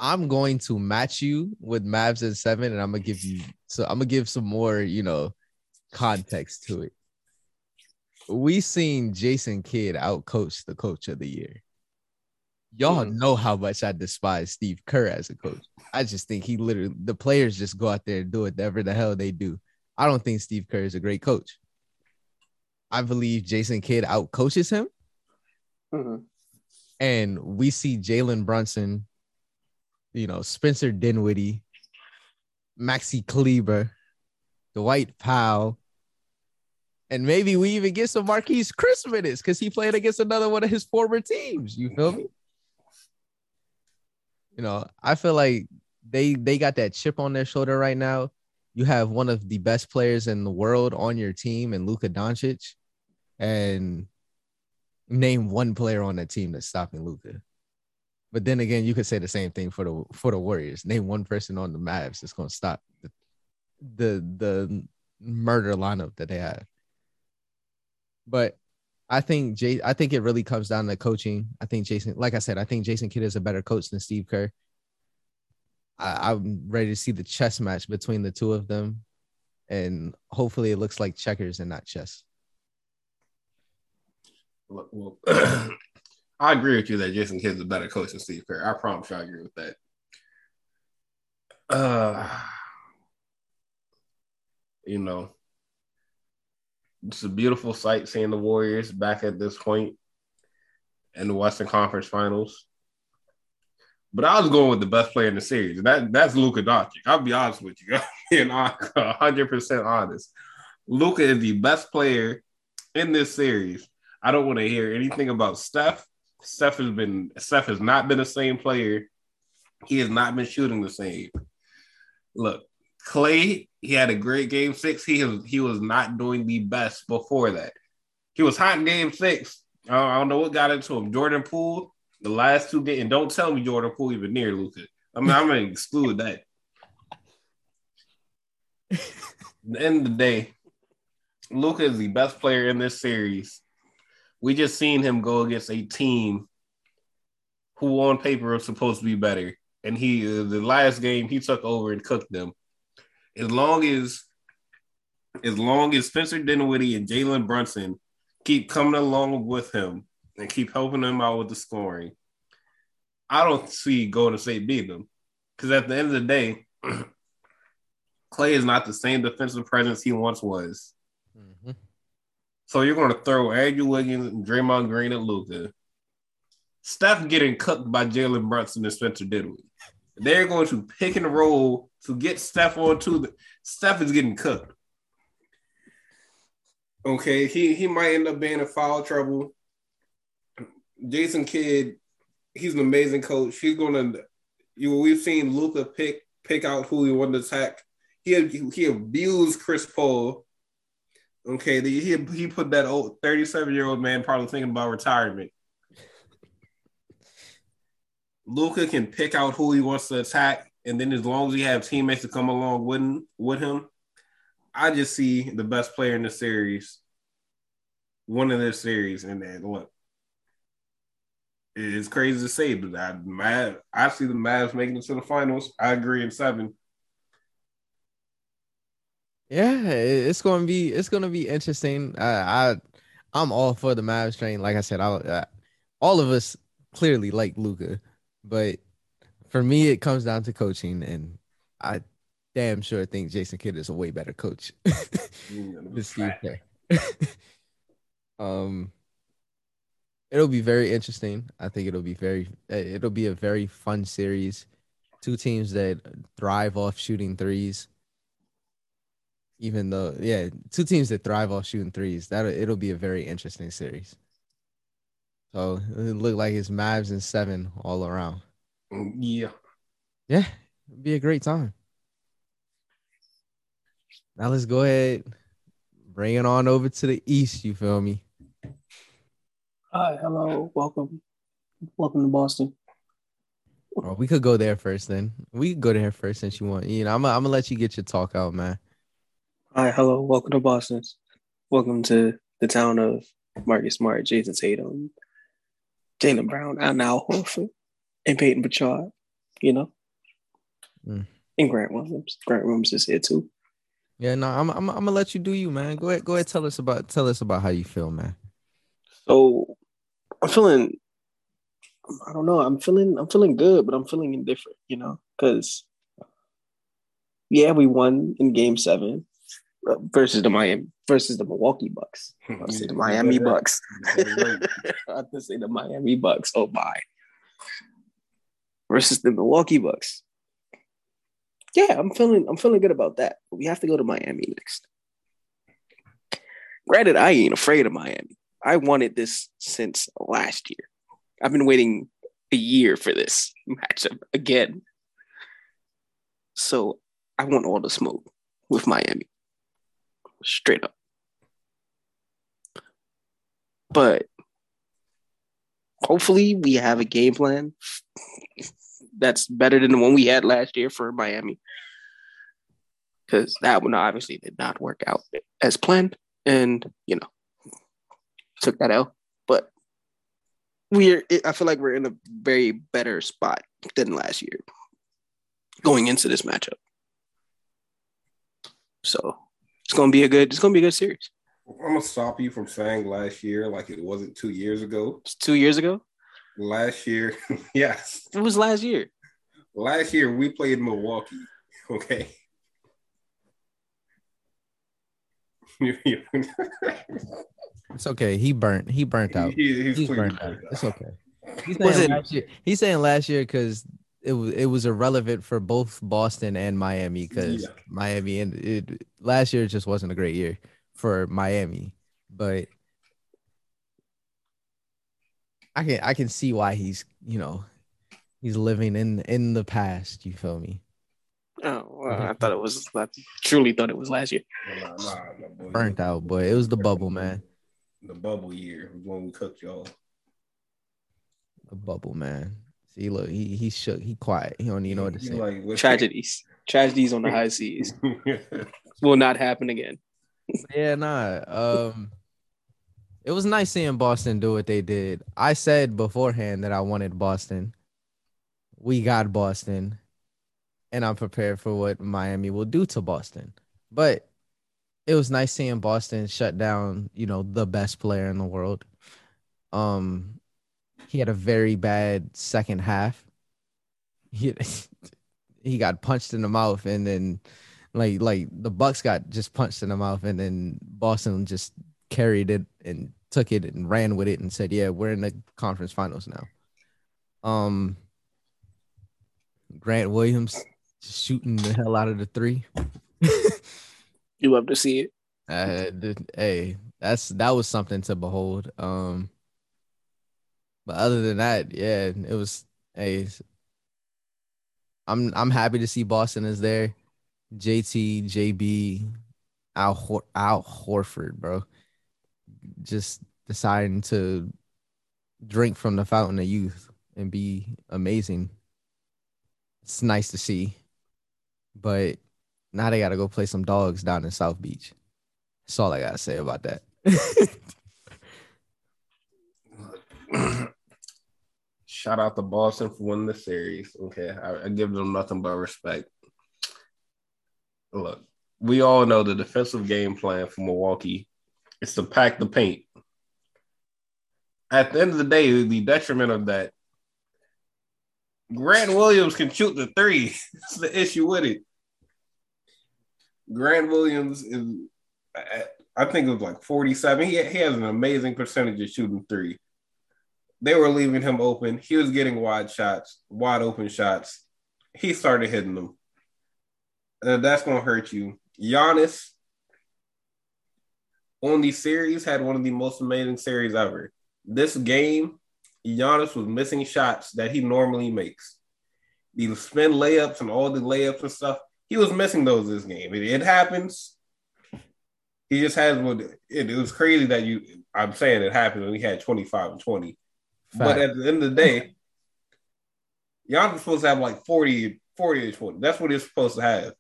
I'm going to match you with Mavs at seven, and I'm gonna give you so I'm gonna give some more, you know, context to it. We seen Jason Kidd outcoach the coach of the year. Y'all Hmm. know how much I despise Steve Kerr as a coach. I just think he literally the players just go out there and do whatever the hell they do. I don't think Steve Kerr is a great coach. I believe Jason Kidd outcoaches him and we see Jalen Brunson, you know, Spencer Dinwiddie, Maxi Kleber, Dwight Powell, and maybe we even get some Marquese Chriss minutes because he played against another one of his former teams. You feel me? You know, I feel like they they got that chip on their shoulder right now. You have one of the best players in the world on your team, and Luka Doncic, and name one player on that team that's stopping Luka. But then again, you could say the same thing for the for the Warriors. Name one person on the Mavs that's going to stop the, the the murder lineup that they have. But I think Jay, I think it really comes down to coaching. I think Jason, like I said, I think Jason Kidd is a better coach than Steve Kerr. I, I'm ready to see the chess match between the two of them, and hopefully it looks like checkers and not chess. Well, well, I agree with you that Jason Kidd's a better coach than Steve Kerr. I promise you I agree with that. Uh, you know, it's a beautiful sight seeing the Warriors back at this point in the Western Conference Finals. But I was going with the best player in the series, and that, that's Luka Doncic. I'll be honest with you, being hundred percent honest. Luka is the best player in this series. I don't want to hear anything about Steph. Steph has been Steph has not been the same player. He has not been shooting the same. Look, Klay, he had a great game six. He has he was not doing the best before that. He was hot in game six. Uh, I don't know what got into him. Jordan Poole, the last two games, and don't tell me Jordan Poole even near Luka. I mean, I'm gonna exclude that. At the end of the day, Luka is the best player in this series. We just seen him go against a team who on paper was supposed to be better. And he uh, the last game he took over and cooked them. As long as as long as Spencer Dinwiddie and Jalen Brunson keep coming along with him and keep helping him out with the scoring, I don't see Golden State beating them. Because at the end of the day, Klay is not the same defensive presence he once was. So you're going to throw Andrew Wiggins and Draymond Green at Luka. Steph getting cooked by Jalen Brunson and Spencer Dinwiddie. They're going to pick and roll to get Steph onto the. Steph is getting cooked. Okay, he he might end up being in foul trouble. Jason Kidd, he's an amazing coach. He's gonna. You we've seen Luka pick pick out who he wanted to attack. He he abused Chris Paul. Okay, the, he he put that old 37 year old man probably thinking about retirement. Luka can pick out who he wants to attack, and then as long as he have teammates to come along with him, with him, I just see the best player in the series, one in this series, and then look, It's crazy to say, but I, I see the Mavs making it to the finals. I agree in seven. Yeah, it's gonna be it's gonna be interesting. I, I I'm all for the Mavs train. Like I said, I, I all of us clearly like Luka, but for me, it comes down to coaching, and I damn sure think Jason Kidd is a way better coach Kerr. um, it'll be very interesting. I think it'll be very it'll be a very fun series. Two teams that thrive off shooting threes even though yeah, two teams that thrive off shooting threes. That it'll be a very interesting series. So it look like it's Mavs and seven all around. Yeah, yeah, it'd be a great time. Now let's go ahead, bring it on over to the east. You feel me? Hi, hello, welcome, welcome to Boston. Oh, we could go there first. Then we could go there first since you want. You know, I'm. I'm gonna let you get your talk out, man. Hi, hello, welcome to Boston. Welcome to the town of Marcus Smart, Jayson Tatum, Jaylen Brown, and Al Horford, and Peyton Pritchard, you know, mm. and Grant Williams. Grant Williams is here too. Yeah, no, I'm, I'm, I'm gonna let you do you, man. Go ahead, go ahead. Tell us about, tell us about how you feel, man. So, I'm feeling, I don't know, I'm feeling, I'm feeling good, but I'm feeling indifferent, you know, because yeah, we won in Game Seven versus the Miami versus the Milwaukee Bucks. I say the Miami Bucks. I have to say the Miami Bucks. Oh my. Versus the Milwaukee Bucks. Yeah, I'm feeling I'm feeling good about that. But we have to go to Miami next. Granted, I ain't afraid of Miami. I wanted this since last year. I've been waiting a year for this matchup again. So I want all the smoke with Miami straight up. But hopefully, we have a game plan that's better than the one we had last year for Miami. Because that one obviously did not work out as planned. And, you know, took that out. But we're, I feel like we're in a very better spot than last year going into this matchup. So it's gonna be a good. It's gonna be a good series. I'm gonna stop you from saying last year like it wasn't two years ago. It's two years ago. Last year, yes. It was last year. Last year we played Milwaukee. Okay. it's okay. He burnt. He burnt out. He, he's, he's burnt out. It's okay. He's saying, it, last year, he's saying last year because it was it was irrelevant for both Boston and Miami because yeah. Miami and it last year just wasn't a great year for Miami, but I can I can see why he's you know he's living in in the past. You feel me? Oh, well, I thought it was. I truly thought it was last year. Nah, nah, nah, Burnt out, boy. It was the bubble, man. The bubble year when we cooked y'all. The bubble, man. See, look, he he shook. He quiet. He don't even know what to say. Like, Tragedies, tragedies on the high seas will not happen again. yeah, nah. Um, it was nice seeing Boston do what they did. I said beforehand that I wanted Boston. We got Boston, and I'm prepared for what Miami will do to Boston. But it was nice seeing Boston shut down, you know, the best player in the world. Um, he had a very bad second half. He he got punched in the mouth and then like like the Bucks got just punched in the mouth and then Boston just carried it and took it and ran with it and said, "Yeah, we're in the conference finals now." Um Grant Williams shooting the hell out of the three. you love to see it. Uh, hey, that's that was something to behold. Um but other than that, yeah, it was. Hey, I'm I'm happy to see Boston is there. JT, JB, Al Hor- Al Horford, bro, just deciding to drink from the fountain of youth and be amazing. It's nice to see, but now they got to go play some dogs down in South Beach. That's all I gotta say about that. shout out to Boston for winning the series. Okay, I, I give them nothing but respect. Look, we all know the defensive game plan for Milwaukee is to pack the paint. At the end of the day, the detriment of that, Grant Williams can shoot the three. That's the issue with it. Grant Williams is, I think it was like 47. He, he has an amazing percentage of shooting three. They were leaving him open. He was getting wide shots, wide open shots. He started hitting them. And that's going to hurt you. Giannis on the series had one of the most amazing series ever. This game, Giannis was missing shots that he normally makes. These spin layups and all the layups and stuff, he was missing those this game. It, it happens. He just has what it, it, was crazy that you. I'm saying it happened when he had 25 and 20, Fact. but at the end of the day, Giannis supposed to have like 40, 40 or 20. That's what he's supposed to have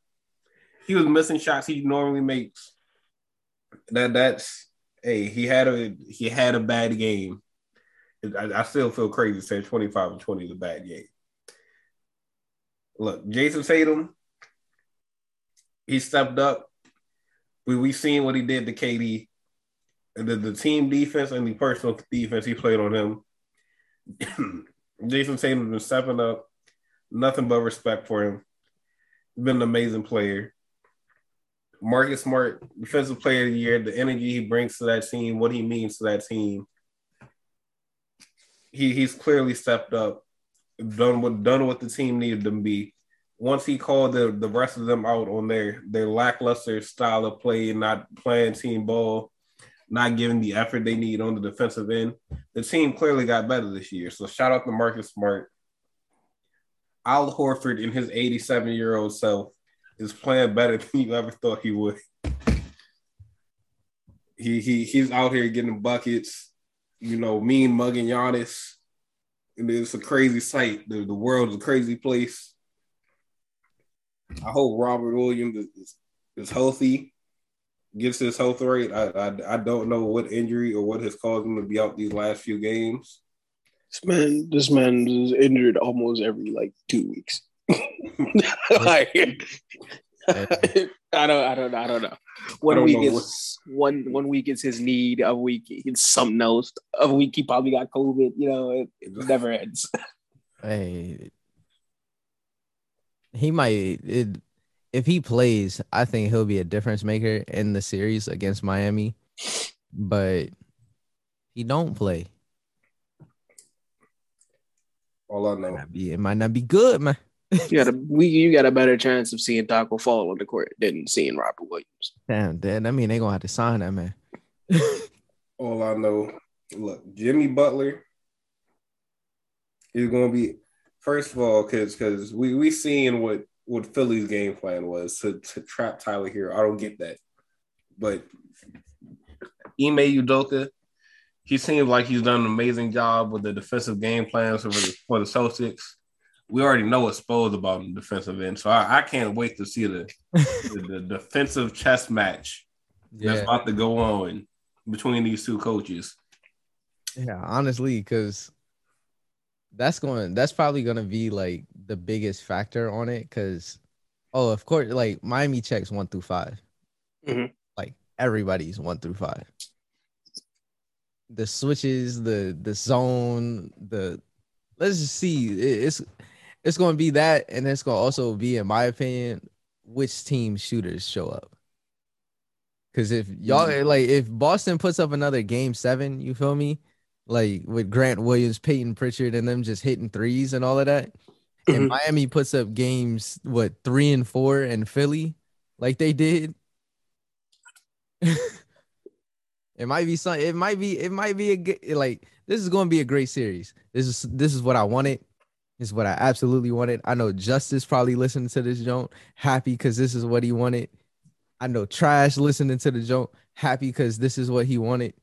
he was missing shots he normally makes. That that's hey, he had a he had a bad game. I, I still feel crazy saying 25 and 20 is a bad game. Look, Jayson Tatum, he stepped up. We we seen what he did to KD. The, the team defense and the personal defense he played on him. Jayson Tatum's been stepping up. Nothing but respect for him. He's been an amazing player. Marcus Smart, defensive player of the year, the energy he brings to that team, what he means to that team. He he's clearly stepped up, done what done what the team needed them to be. Once he called the, the rest of them out on their their lackluster style of play, not playing team ball, not giving the effort they need on the defensive end, the team clearly got better this year. So shout out to Marcus Smart. Al Horford in his 87 year old self is playing better than you ever thought he would. He he he's out here getting buckets, you know, mean mugging Giannis. And it's a crazy sight. The, the world is a crazy place. I hope Robert Williams is, is healthy, gets his health rate. I, I I don't know what injury or what has caused him to be out these last few games. This man, this man is injured almost every like two weeks. like, I don't, I don't, know. I don't know. One don't week know. is one, one week is his need. A week it's something else. A week he probably got COVID. You know, it, it never ends. Hey, he might. It, if he plays, I think he'll be a difference maker in the series against Miami. But he don't play. All I know, it might, be, it might not be good, man you got a we you got a better chance of seeing Tacko Fall on the court than seeing Robert Williams. Damn, damn. I mean, they gonna have to sign that man. All I know, look, Jimmy Butler is gonna be first of all because because we we seeing what what Philly's game plan was to to trap Tyler Herro. I don't get that, but Ime Udoka, he seems like he's done an amazing job with the defensive game plans for the, for the Celtics we already know what's Spo's about in the defensive end. So I, I can't wait to see the, the, the defensive chess match yeah. that's about to go on between these two coaches. Yeah, honestly, because that's going that's probably gonna be like the biggest factor on it. Cause oh, of course, like Miami checks one through 5 mm-hmm. Like everybody's one through five. The switches, the the zone, the let's just see. It's it's going to be that, and it's going to also be, in my opinion, which team shooters show up. Because if y'all mm-hmm. like, if Boston puts up another game seven, you feel me? Like with Grant Williams, Peyton Pritchard, and them just hitting threes and all of that. Mm-hmm. And Miami puts up games what three and four and Philly, like they did. it might be something. It might be. It might be a like. This is going to be a great series. This is this is what I wanted This is what I absolutely wanted. I know Justice probably listening to this joint happy because this is what he wanted. I know Trash listening to the joint happy because this is what he wanted.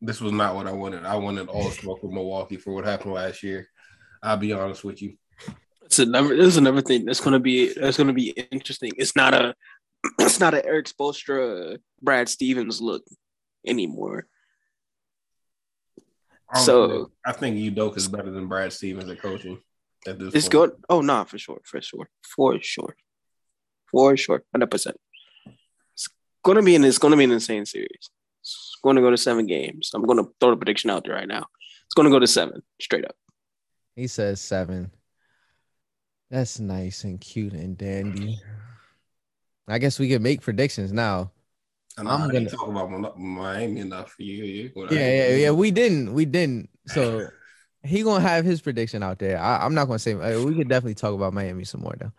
This was not what I wanted. I wanted all smoke with Milwaukee for what happened last year. I'll be honest with you. It's another. This is another thing that's gonna be that's gonna be interesting. It's not a it's not an Erik Spoelstra, Brad Stevens look anymore. So I think Udoka is better than Brad Stevens at coaching. At this it's good. Oh, nah, for sure, for sure, for sure, for sure, hundred percent. It's gonna be an it's gonna be an insane series. It's going to go to seven games. I'm going to throw the prediction out there right now. It's going to go to seven, straight up. He says seven. That's nice and cute and dandy. I guess we can make predictions now. And I'm I'm gonna- gonna talk about Miami enough for you. you Yeah, yeah, yeah. We didn't. We didn't. So he gonna have his prediction out there. I, I'm not gonna say. uh, We could definitely talk about Miami some more though,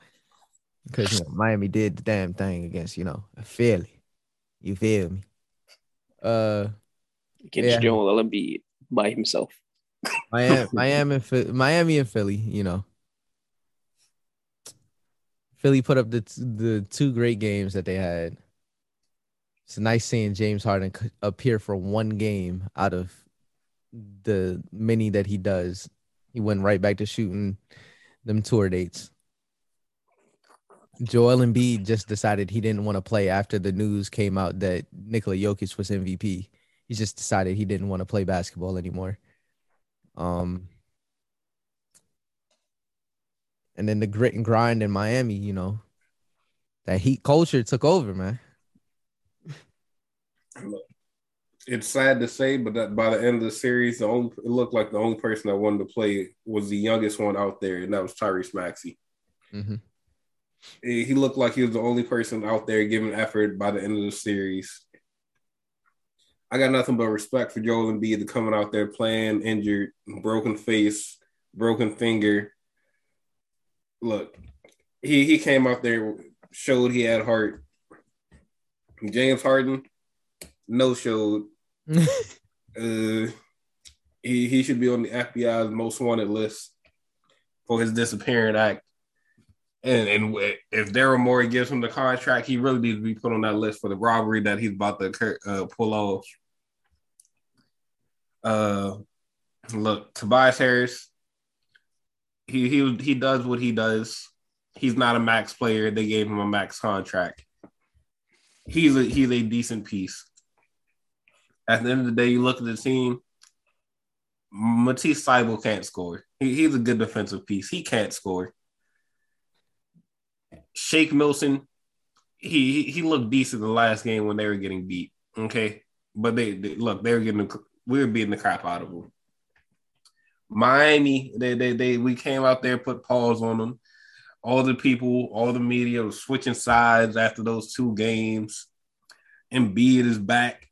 because you know, Miami did the damn thing against you know Philly. You feel me? Uh, Against Yeah. Joel Embiid by himself. Miami, Miami, and Phil- Miami, and Philly. You know, Philly put up the the two great games that they had. It's nice seeing James Harden appear for one game out of the many that he does. He went right back to shooting them tour dates. Joel Embiid just decided he didn't want to play after the news came out that Nikola Jokic was MVP. He just decided he didn't want to play basketball anymore. Um, and then the grit and grind in Miami, you know, that heat culture took over, man. It's sad to say, but that by the end of the series, the only it looked like the only person that wanted to play was the youngest one out there, and that was Tyrese Maxey. hmm He looked like he was the only person out there giving effort by the end of the series. I got nothing but respect for Joel Embiid to coming out there playing injured, broken face, broken finger. Look, he he came out there, showed he had heart. James Harden, no showed. Uh, he he should be on the FBI's most wanted list for his disappearing act. And and if Daryl Morey gives him the contract, he really needs to be put on that list for the robbery that he's about to uh, pull off. Uh, look, Tobias Harris, he he he does what he does. He's not a max player. They gave him a max contract. He's a he's a decent piece. At the end of the day, you look at the team. Matisse Thybulle can't score. He, he's a good defensive piece. He can't score. Shake Milton, he he- looked decent the last game when they were getting beat. Okay, but they, they look they were getting we were beating the crap out of them. Miami, they they they we came out there put pause on them. All the people, all the media was switching sides after those two games. Embiid is back.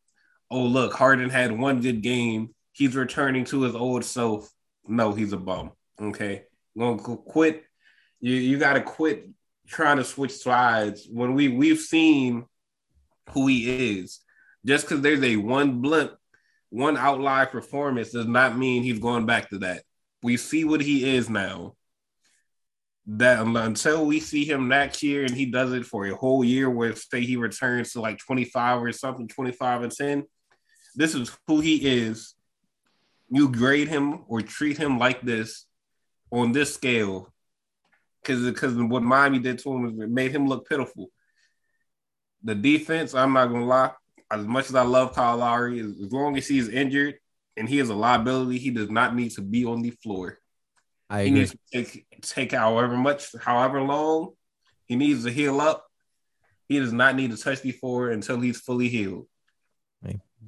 Oh look, Harden had one good game. He's returning to his old self. No, he's a bum. Okay, gonna quit. You you got to quit trying to switch sides when we we've seen who he is. Just because there's a one blimp, one outlier performance does not mean he's going back to that. We see what he is now. That until we see him next year and he does it for a whole year, where say he returns to like 25 or something, 25 and 10. This is who he is. You grade him or treat him like this on this scale because because what Miami did to him is it made him look pitiful. The defense, I'm not gonna lie, as much as I love Kyle Lowry, as, as long as he's injured and he is a liability, he does not need to be on the floor. I He agree. needs to take take however much, however long, he needs to heal up. He does not need to touch the floor until he's fully healed.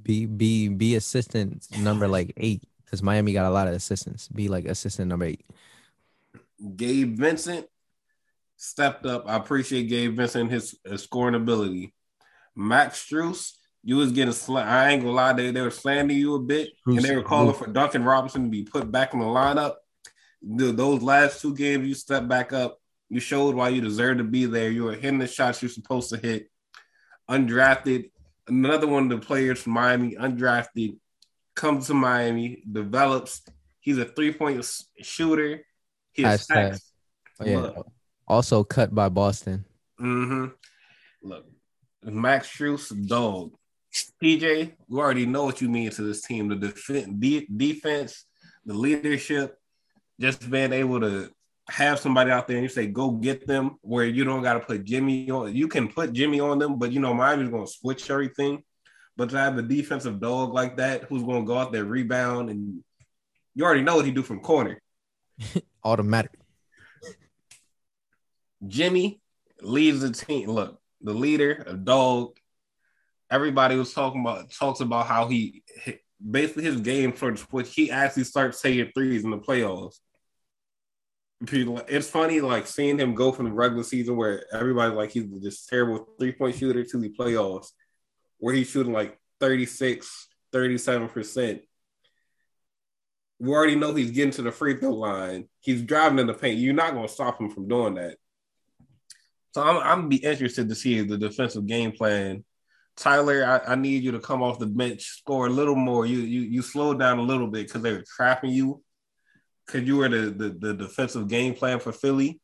Be be be assistant number like eight because Miami got a lot of assistants. Be like assistant number eight. Gabe Vincent stepped up. I appreciate Gabe Vincent his, his scoring ability. Max Strus, you was getting sla- I ain't gonna lie, they, they were slandering you a bit, and they were calling for Duncan Robinson to be put back in the lineup. The- those last two games, you stepped back up. You showed why you deserve to be there. You were hitting the shots you're supposed to hit. Undrafted, another one of the players from Miami, undrafted, comes to Miami, develops. He's a three point shooter. Attacks. Oh, yeah. Also cut by Boston. Mm-hmm. Look, Max Strus, dog. PJ, you already know what you mean to this team. The def- de- defense, the leadership, just being able to have somebody out there and you say, go get them, where you don't got to put Jimmy on. You can put Jimmy on them, but you know, Miami's going to switch everything. But to have a defensive dog like that who's going to go out there, rebound, and You already know what he do from corner. Automatic. Jimmy leaves the team. Look, the leader, a dog. Everybody was talking about talks about how he basically his game for which he actually starts taking threes in the playoffs. It's funny, like seeing him go from the regular season where everybody like he's just terrible three point shooter to the playoffs, where he's shooting like 36, 37%. We already know he's getting to the free throw line. He's driving in the paint. You're not going to stop him from doing that. So I'm, I'm gonna be interested to see the defensive game plan. Tyler, I, I need you to come off the bench, score a little more. You you you slowed down a little bit because they were trapping you. Because you were the, the the defensive game plan for Philly.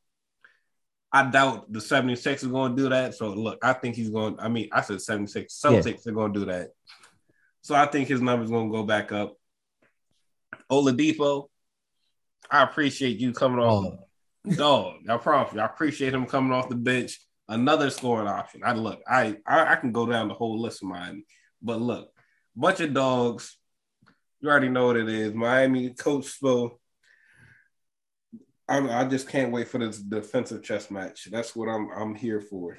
I doubt the 76 are going to do that. So look, I think he's going. I mean, I said 76. Celtics yeah. are going to do that. So I think his number's going to go back up. Oladipo, I appreciate you coming off. Oh. Dog, I promise you, I appreciate him coming off the bench. Another scoring option. I look, I, I I can go down the whole list of mine, but look, bunch of dogs. You already know what it is. Miami coach Spo. I, I just can't wait for this defensive chess match. That's what I'm I'm here for.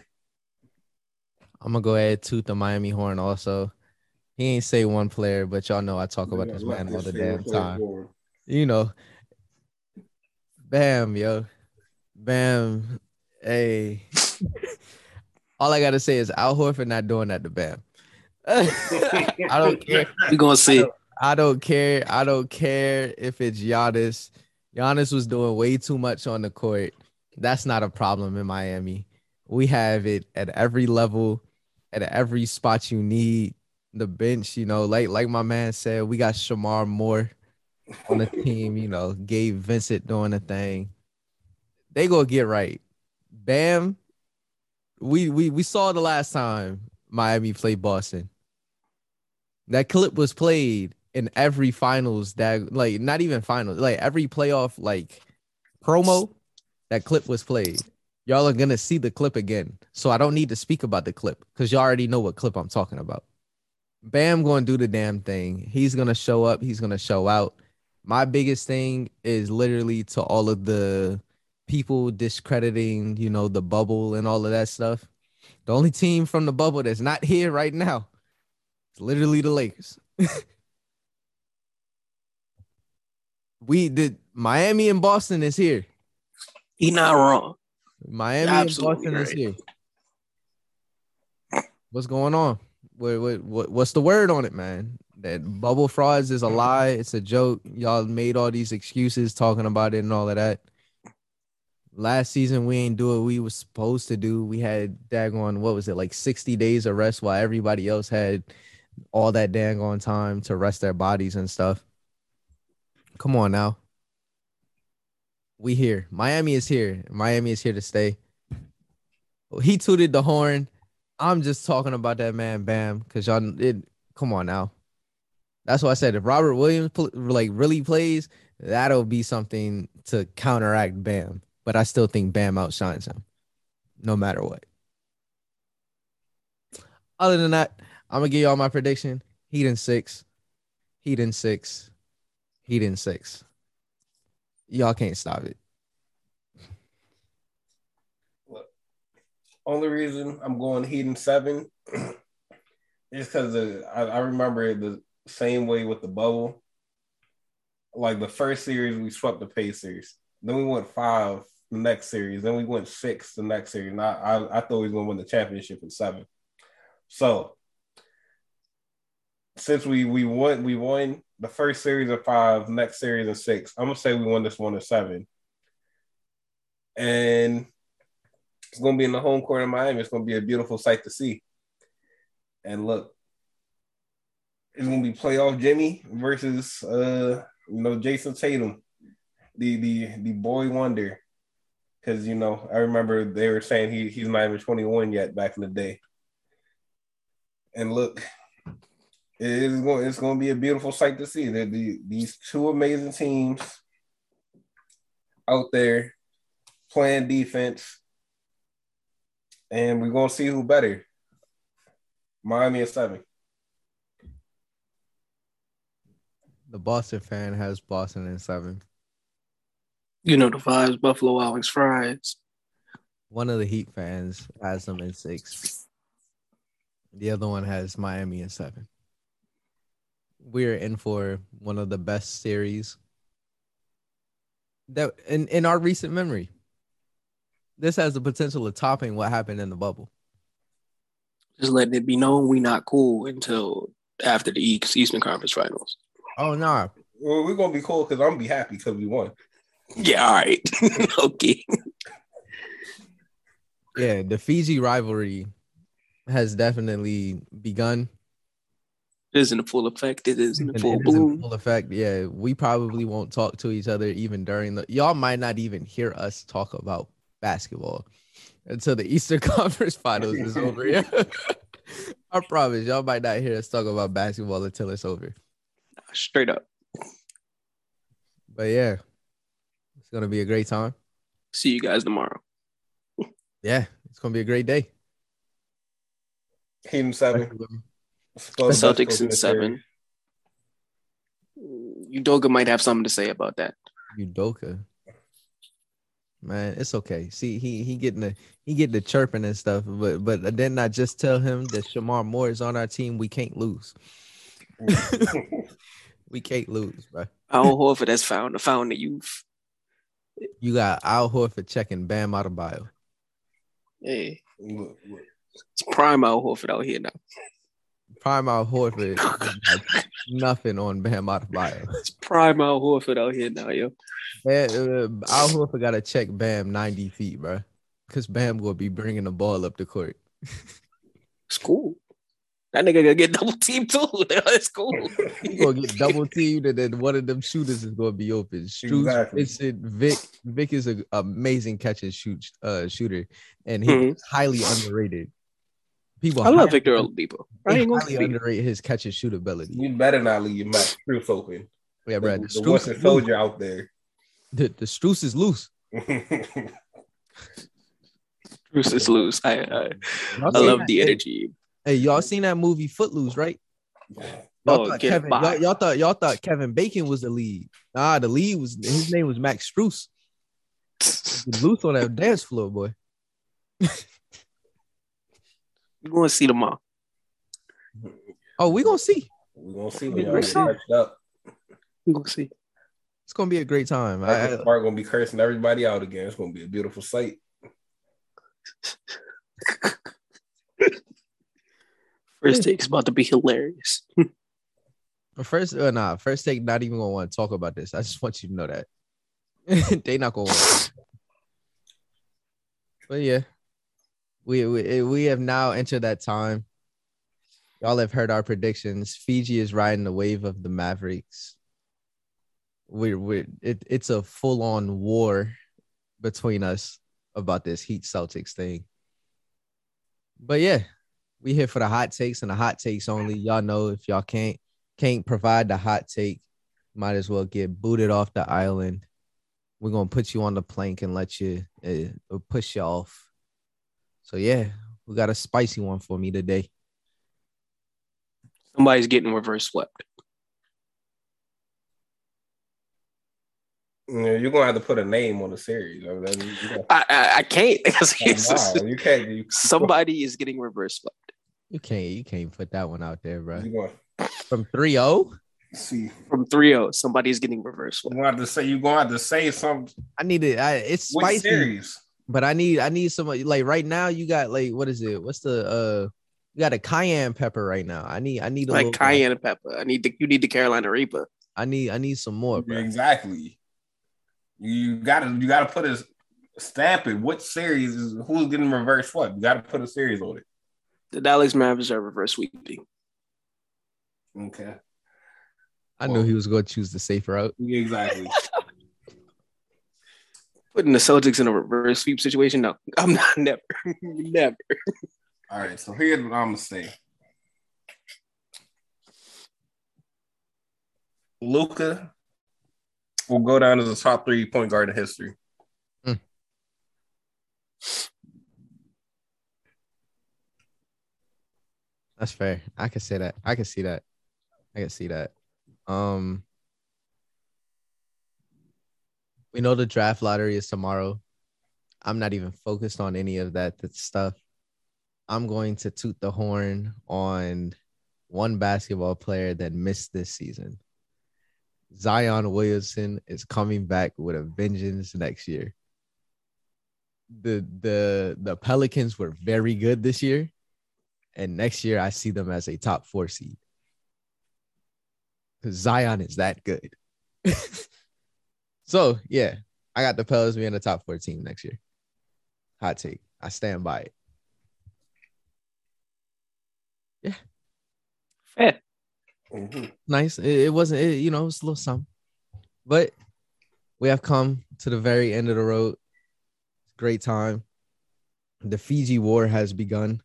I'm gonna go ahead toot the Miami horn also. He ain't say one player, but y'all know I talk about yeah, this man all the damn time. You know, bam, yo. Bam. Hey. All I gotta say is Al Horford not doing that to Bam. I don't care. We gonna see. I don't, I don't, care. I don't care if it's Giannis. Giannis was doing way too much on the court. That's not a problem in Miami. We have it at every level, at every spot you need. The bench, you know, like like my man said, we got Shemar Moore on the team. You know, Gabe Vincent doing the thing they gonna get right. Bam. We we we saw the last time Miami played Boston. That clip was played in every finals that like not even finals, like every playoff like promo, that clip was played. Y'all are gonna see the clip again. So I don't need to speak about the clip because y'all already know what clip I'm talking about. Bam gonna do the damn thing. He's gonna show up, he's gonna show out. My biggest thing is literally to all of the people discrediting, you know, the bubble and all of that stuff. The only team from the bubble that's not here right now is literally the Lakers. we did Miami and Boston is here. He not wrong. Miami and Boston right. is here. What's going on? What, what, what, what's the word on it, man? That bubble frauds is a mm-hmm. lie. It's a joke. Y'all made all these excuses talking about it and all of that. Last season we ain't do what we was supposed to do. We had daggone what was it like 60 days of rest while everybody else had all that daggone time to rest their bodies and stuff. Come on now. We here. Miami is here. Miami is here to stay. He tooted the horn. I'm just talking about that man Bam because y'all it come on now. That's why I said if Robert Williams like really plays, that'll be something to counteract Bam but I still think Bam outshines him, no matter what. Other than that, I'm gonna give y'all my prediction. Heat in six, Heat in six, Heat in six. Y'all can't stop it. Only reason I'm going Heat in seven is because I, I remember the same way with the bubble. Like the first series, we swept the Pacers. Then we went five the next series. Then we went six the next series. And I, I, I thought we was going to win the championship in seven. So since we we won we won the first series of five, next series of six, I'm gonna say we won this one of seven. And it's gonna be in the home court in Miami. It's gonna be a beautiful sight to see. And look, it's gonna be playoff Jimmy versus uh you know Jayson Tatum, the the the boy wonder because you know I remember they were saying he he's not even 21 yet back in the day. And look, it is going it's going to be a beautiful sight to see that the these two amazing teams out there playing defense, and we're going to see who better. Miami is seven. The Boston fan has Boston in seven. You know the vibes. Buffalo Wild Wings fries. One of the Heat fans has them in six. The other one has Miami in seven. We're in for one of the best series that in, in our recent memory. This has the potential of topping what happened in the bubble. Just letting it be known we not cool until after the East- Eastern Conference Finals. Oh no, Well, we're gonna be cool because I'm gonna be happy because we won. Yeah, all right. okay. yeah, the Fiji rivalry has definitely begun. It is in a full effect. It is in and full it is in bloom. full effect. Yeah, we probably won't talk to each other even during the. Y'all might not even hear us talk about basketball until the Eastern Conference Finals is over. Yeah, I promise y'all might not hear us talk about basketball until it's over. Straight up. But yeah, it's gonna be a great time. See you guys tomorrow. Yeah, it's gonna be a great day. Heat in seven. The Celtics Bucks in seven. Udoka might have something to say about that. Udoka. Man, it's okay. See, he he getting the he getting the chirping and stuff, but but then I just tell him that Shemar Moore is on our team. We can't lose. We can't lose, bro. Al Horford has found the found the youth. You got Al Horford checking Bam Adebayo. Hey, Look, look. it's prime Al Horford out here now. Prime Al Horford, got nothing on Bam Adebayo. It's prime Al Horford out here now, yo. Bam, uh, Al Horford got to check Bam ninety feet, bro, because Bam will be bringing the ball up the court. It's cool. That nigga gonna get double teamed too. That's cool. He gonna get double teamed, and then one of them shooters is gonna be open. Strus, Exactly. Vincent, Vic. Vic is an amazing catch and shoot uh, shooter, and he's Mhm. highly underrated. People, I love Victor Oladipo. I they ain't gonna highly speak. underrate his catch and shoot ability. You better not leave your Max Strus open. Yeah, bro. the, The, the Western soldier out there. the, the Strus is loose. Bruce is loose. I I, I love that- the energy. Hey, y'all seen that movie Footloose, right? Y'all, Oh, thought Kevin, y'all, y'all thought y'all thought Kevin Bacon was the lead. Nah, the lead was his name was Max Strus. He was loose on that dance floor, boy. You gonna see tomorrow? Oh, we gonna see. We're gonna see when Yeah, y'all we get saw. touched up. You gonna see? It's gonna be a great time. I, Marcus Smart gonna be cursing everybody out again. It's gonna be a beautiful sight. First take's about to be hilarious. first, uh, nah, first take. Not even gonna want to talk about this. I just want you to know that they not gonna. But yeah, we we we have now entered that time. Y'all have heard our predictions. Fiji is riding the wave of the Mavericks. We're we it, it's a full on war between us about this Heat Celtics thing. But yeah, we here for the hot takes and the hot takes only. Y'all know if y'all can't can't provide the hot take, might as well get booted off the island. We're gonna put you on the plank and let you uh, push you off. So yeah, we got a spicy one for me today. Somebody's getting reverse swept. Yeah, you're gonna have to put a name on the series. I mean, that- you gotta- I I, I can't. Oh, wow, you can't. You, Somebody is getting reverse swept You can't you can't put that one out there, bro. you going From oh? 3-0, see. from 3-0. Somebody is getting reverse You swept. gonna have to say. You gonna have to say something. I need it. I, it's Which spicy, series? But I need I need some like right now. You got like what is it? What's the uh? You got a cayenne pepper right now. I need I need a Like little, cayenne and pepper. I need the you need the Carolina Reaper. I need I need some more, bro. Exactly. You gotta you gotta put a stamp it. What series is who's getting reverse what? You gotta put a series on it. The Dallas Mavericks are reverse sweeping. Okay. I knew he was going to choose the safe route. Exactly. Putting the Celtics in a reverse sweep situation. No, I'm not. Never, never. All right. So here's what I'm gonna say. Luka will go down as a top three point guard in history. That's fair. I can say that. I can see that. I can see that. Um, We know the draft lottery is tomorrow. I'm not even focused on any of that, that stuff. I'm going to toot the horn on one basketball player that missed this season. Zion Williamson is coming back with a vengeance next year. The the the Pelicans were very good this year, and next year I see them as a top four seed. Because Zion is that good. so yeah, I got the Pelicans being the top four team next year. Hot take. I stand by it. Yeah. Fair. Mhm. nice. It, it wasn't, it, you know, it was a little something. But we have come to the very end of the road. Great time. The Fiji War has begun.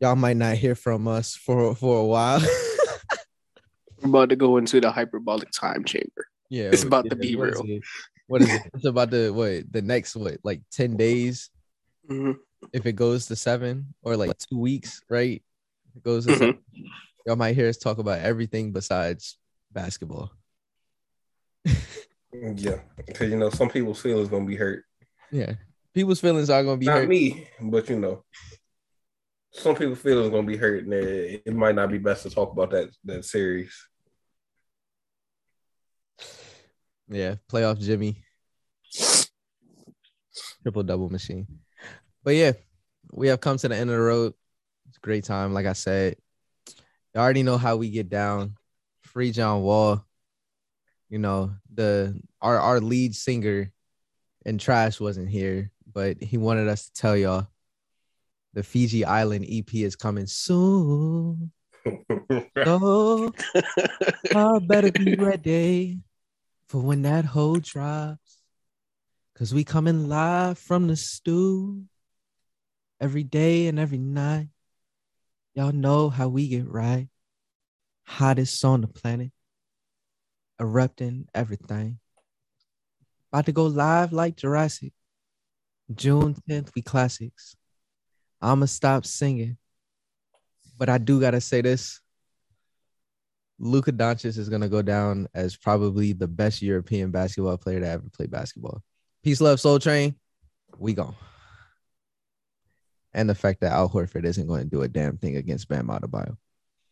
Y'all might not hear from us for for a while. We're about to go into the hyperbolic time chamber. Yeah, It's about to be real. it? What is it? It's about the what the next what like ten days Mhm. if it goes to seven or like two weeks, right? If it goes to Mhm. seven, y'all might hear us talk about everything besides basketball. Yeah, because you know some people's feelings gonna be hurt. Yeah. People's feelings are gonna be Not hurt. me, but you know, some people's feelings gonna be hurt, and it, it might not be best to talk about that that series. Yeah, playoff Jimmy. Triple double machine. But yeah, we have come to the end of the road. It's a great time. Like I said, you already know how we get down. Free John Wall. You know, the our our lead singer and Trash wasn't here, but he wanted us to tell y'all the Fiji Island EP is coming soon. So I better be ready for when that hoe drops. Cause we coming live from the stew every day and every night. Y'all know how we get right. Hottest on the planet. Erupting everything. About to go live like Jurassic. June 10th, we classics. I'ma stop singing. But I do gotta say this. Luka Doncic is gonna go down as probably the best European basketball player to ever play basketball. Peace, love, Soul Train. We gone. And the fact that Al Horford isn't going to do a damn thing against Bam Adebayo.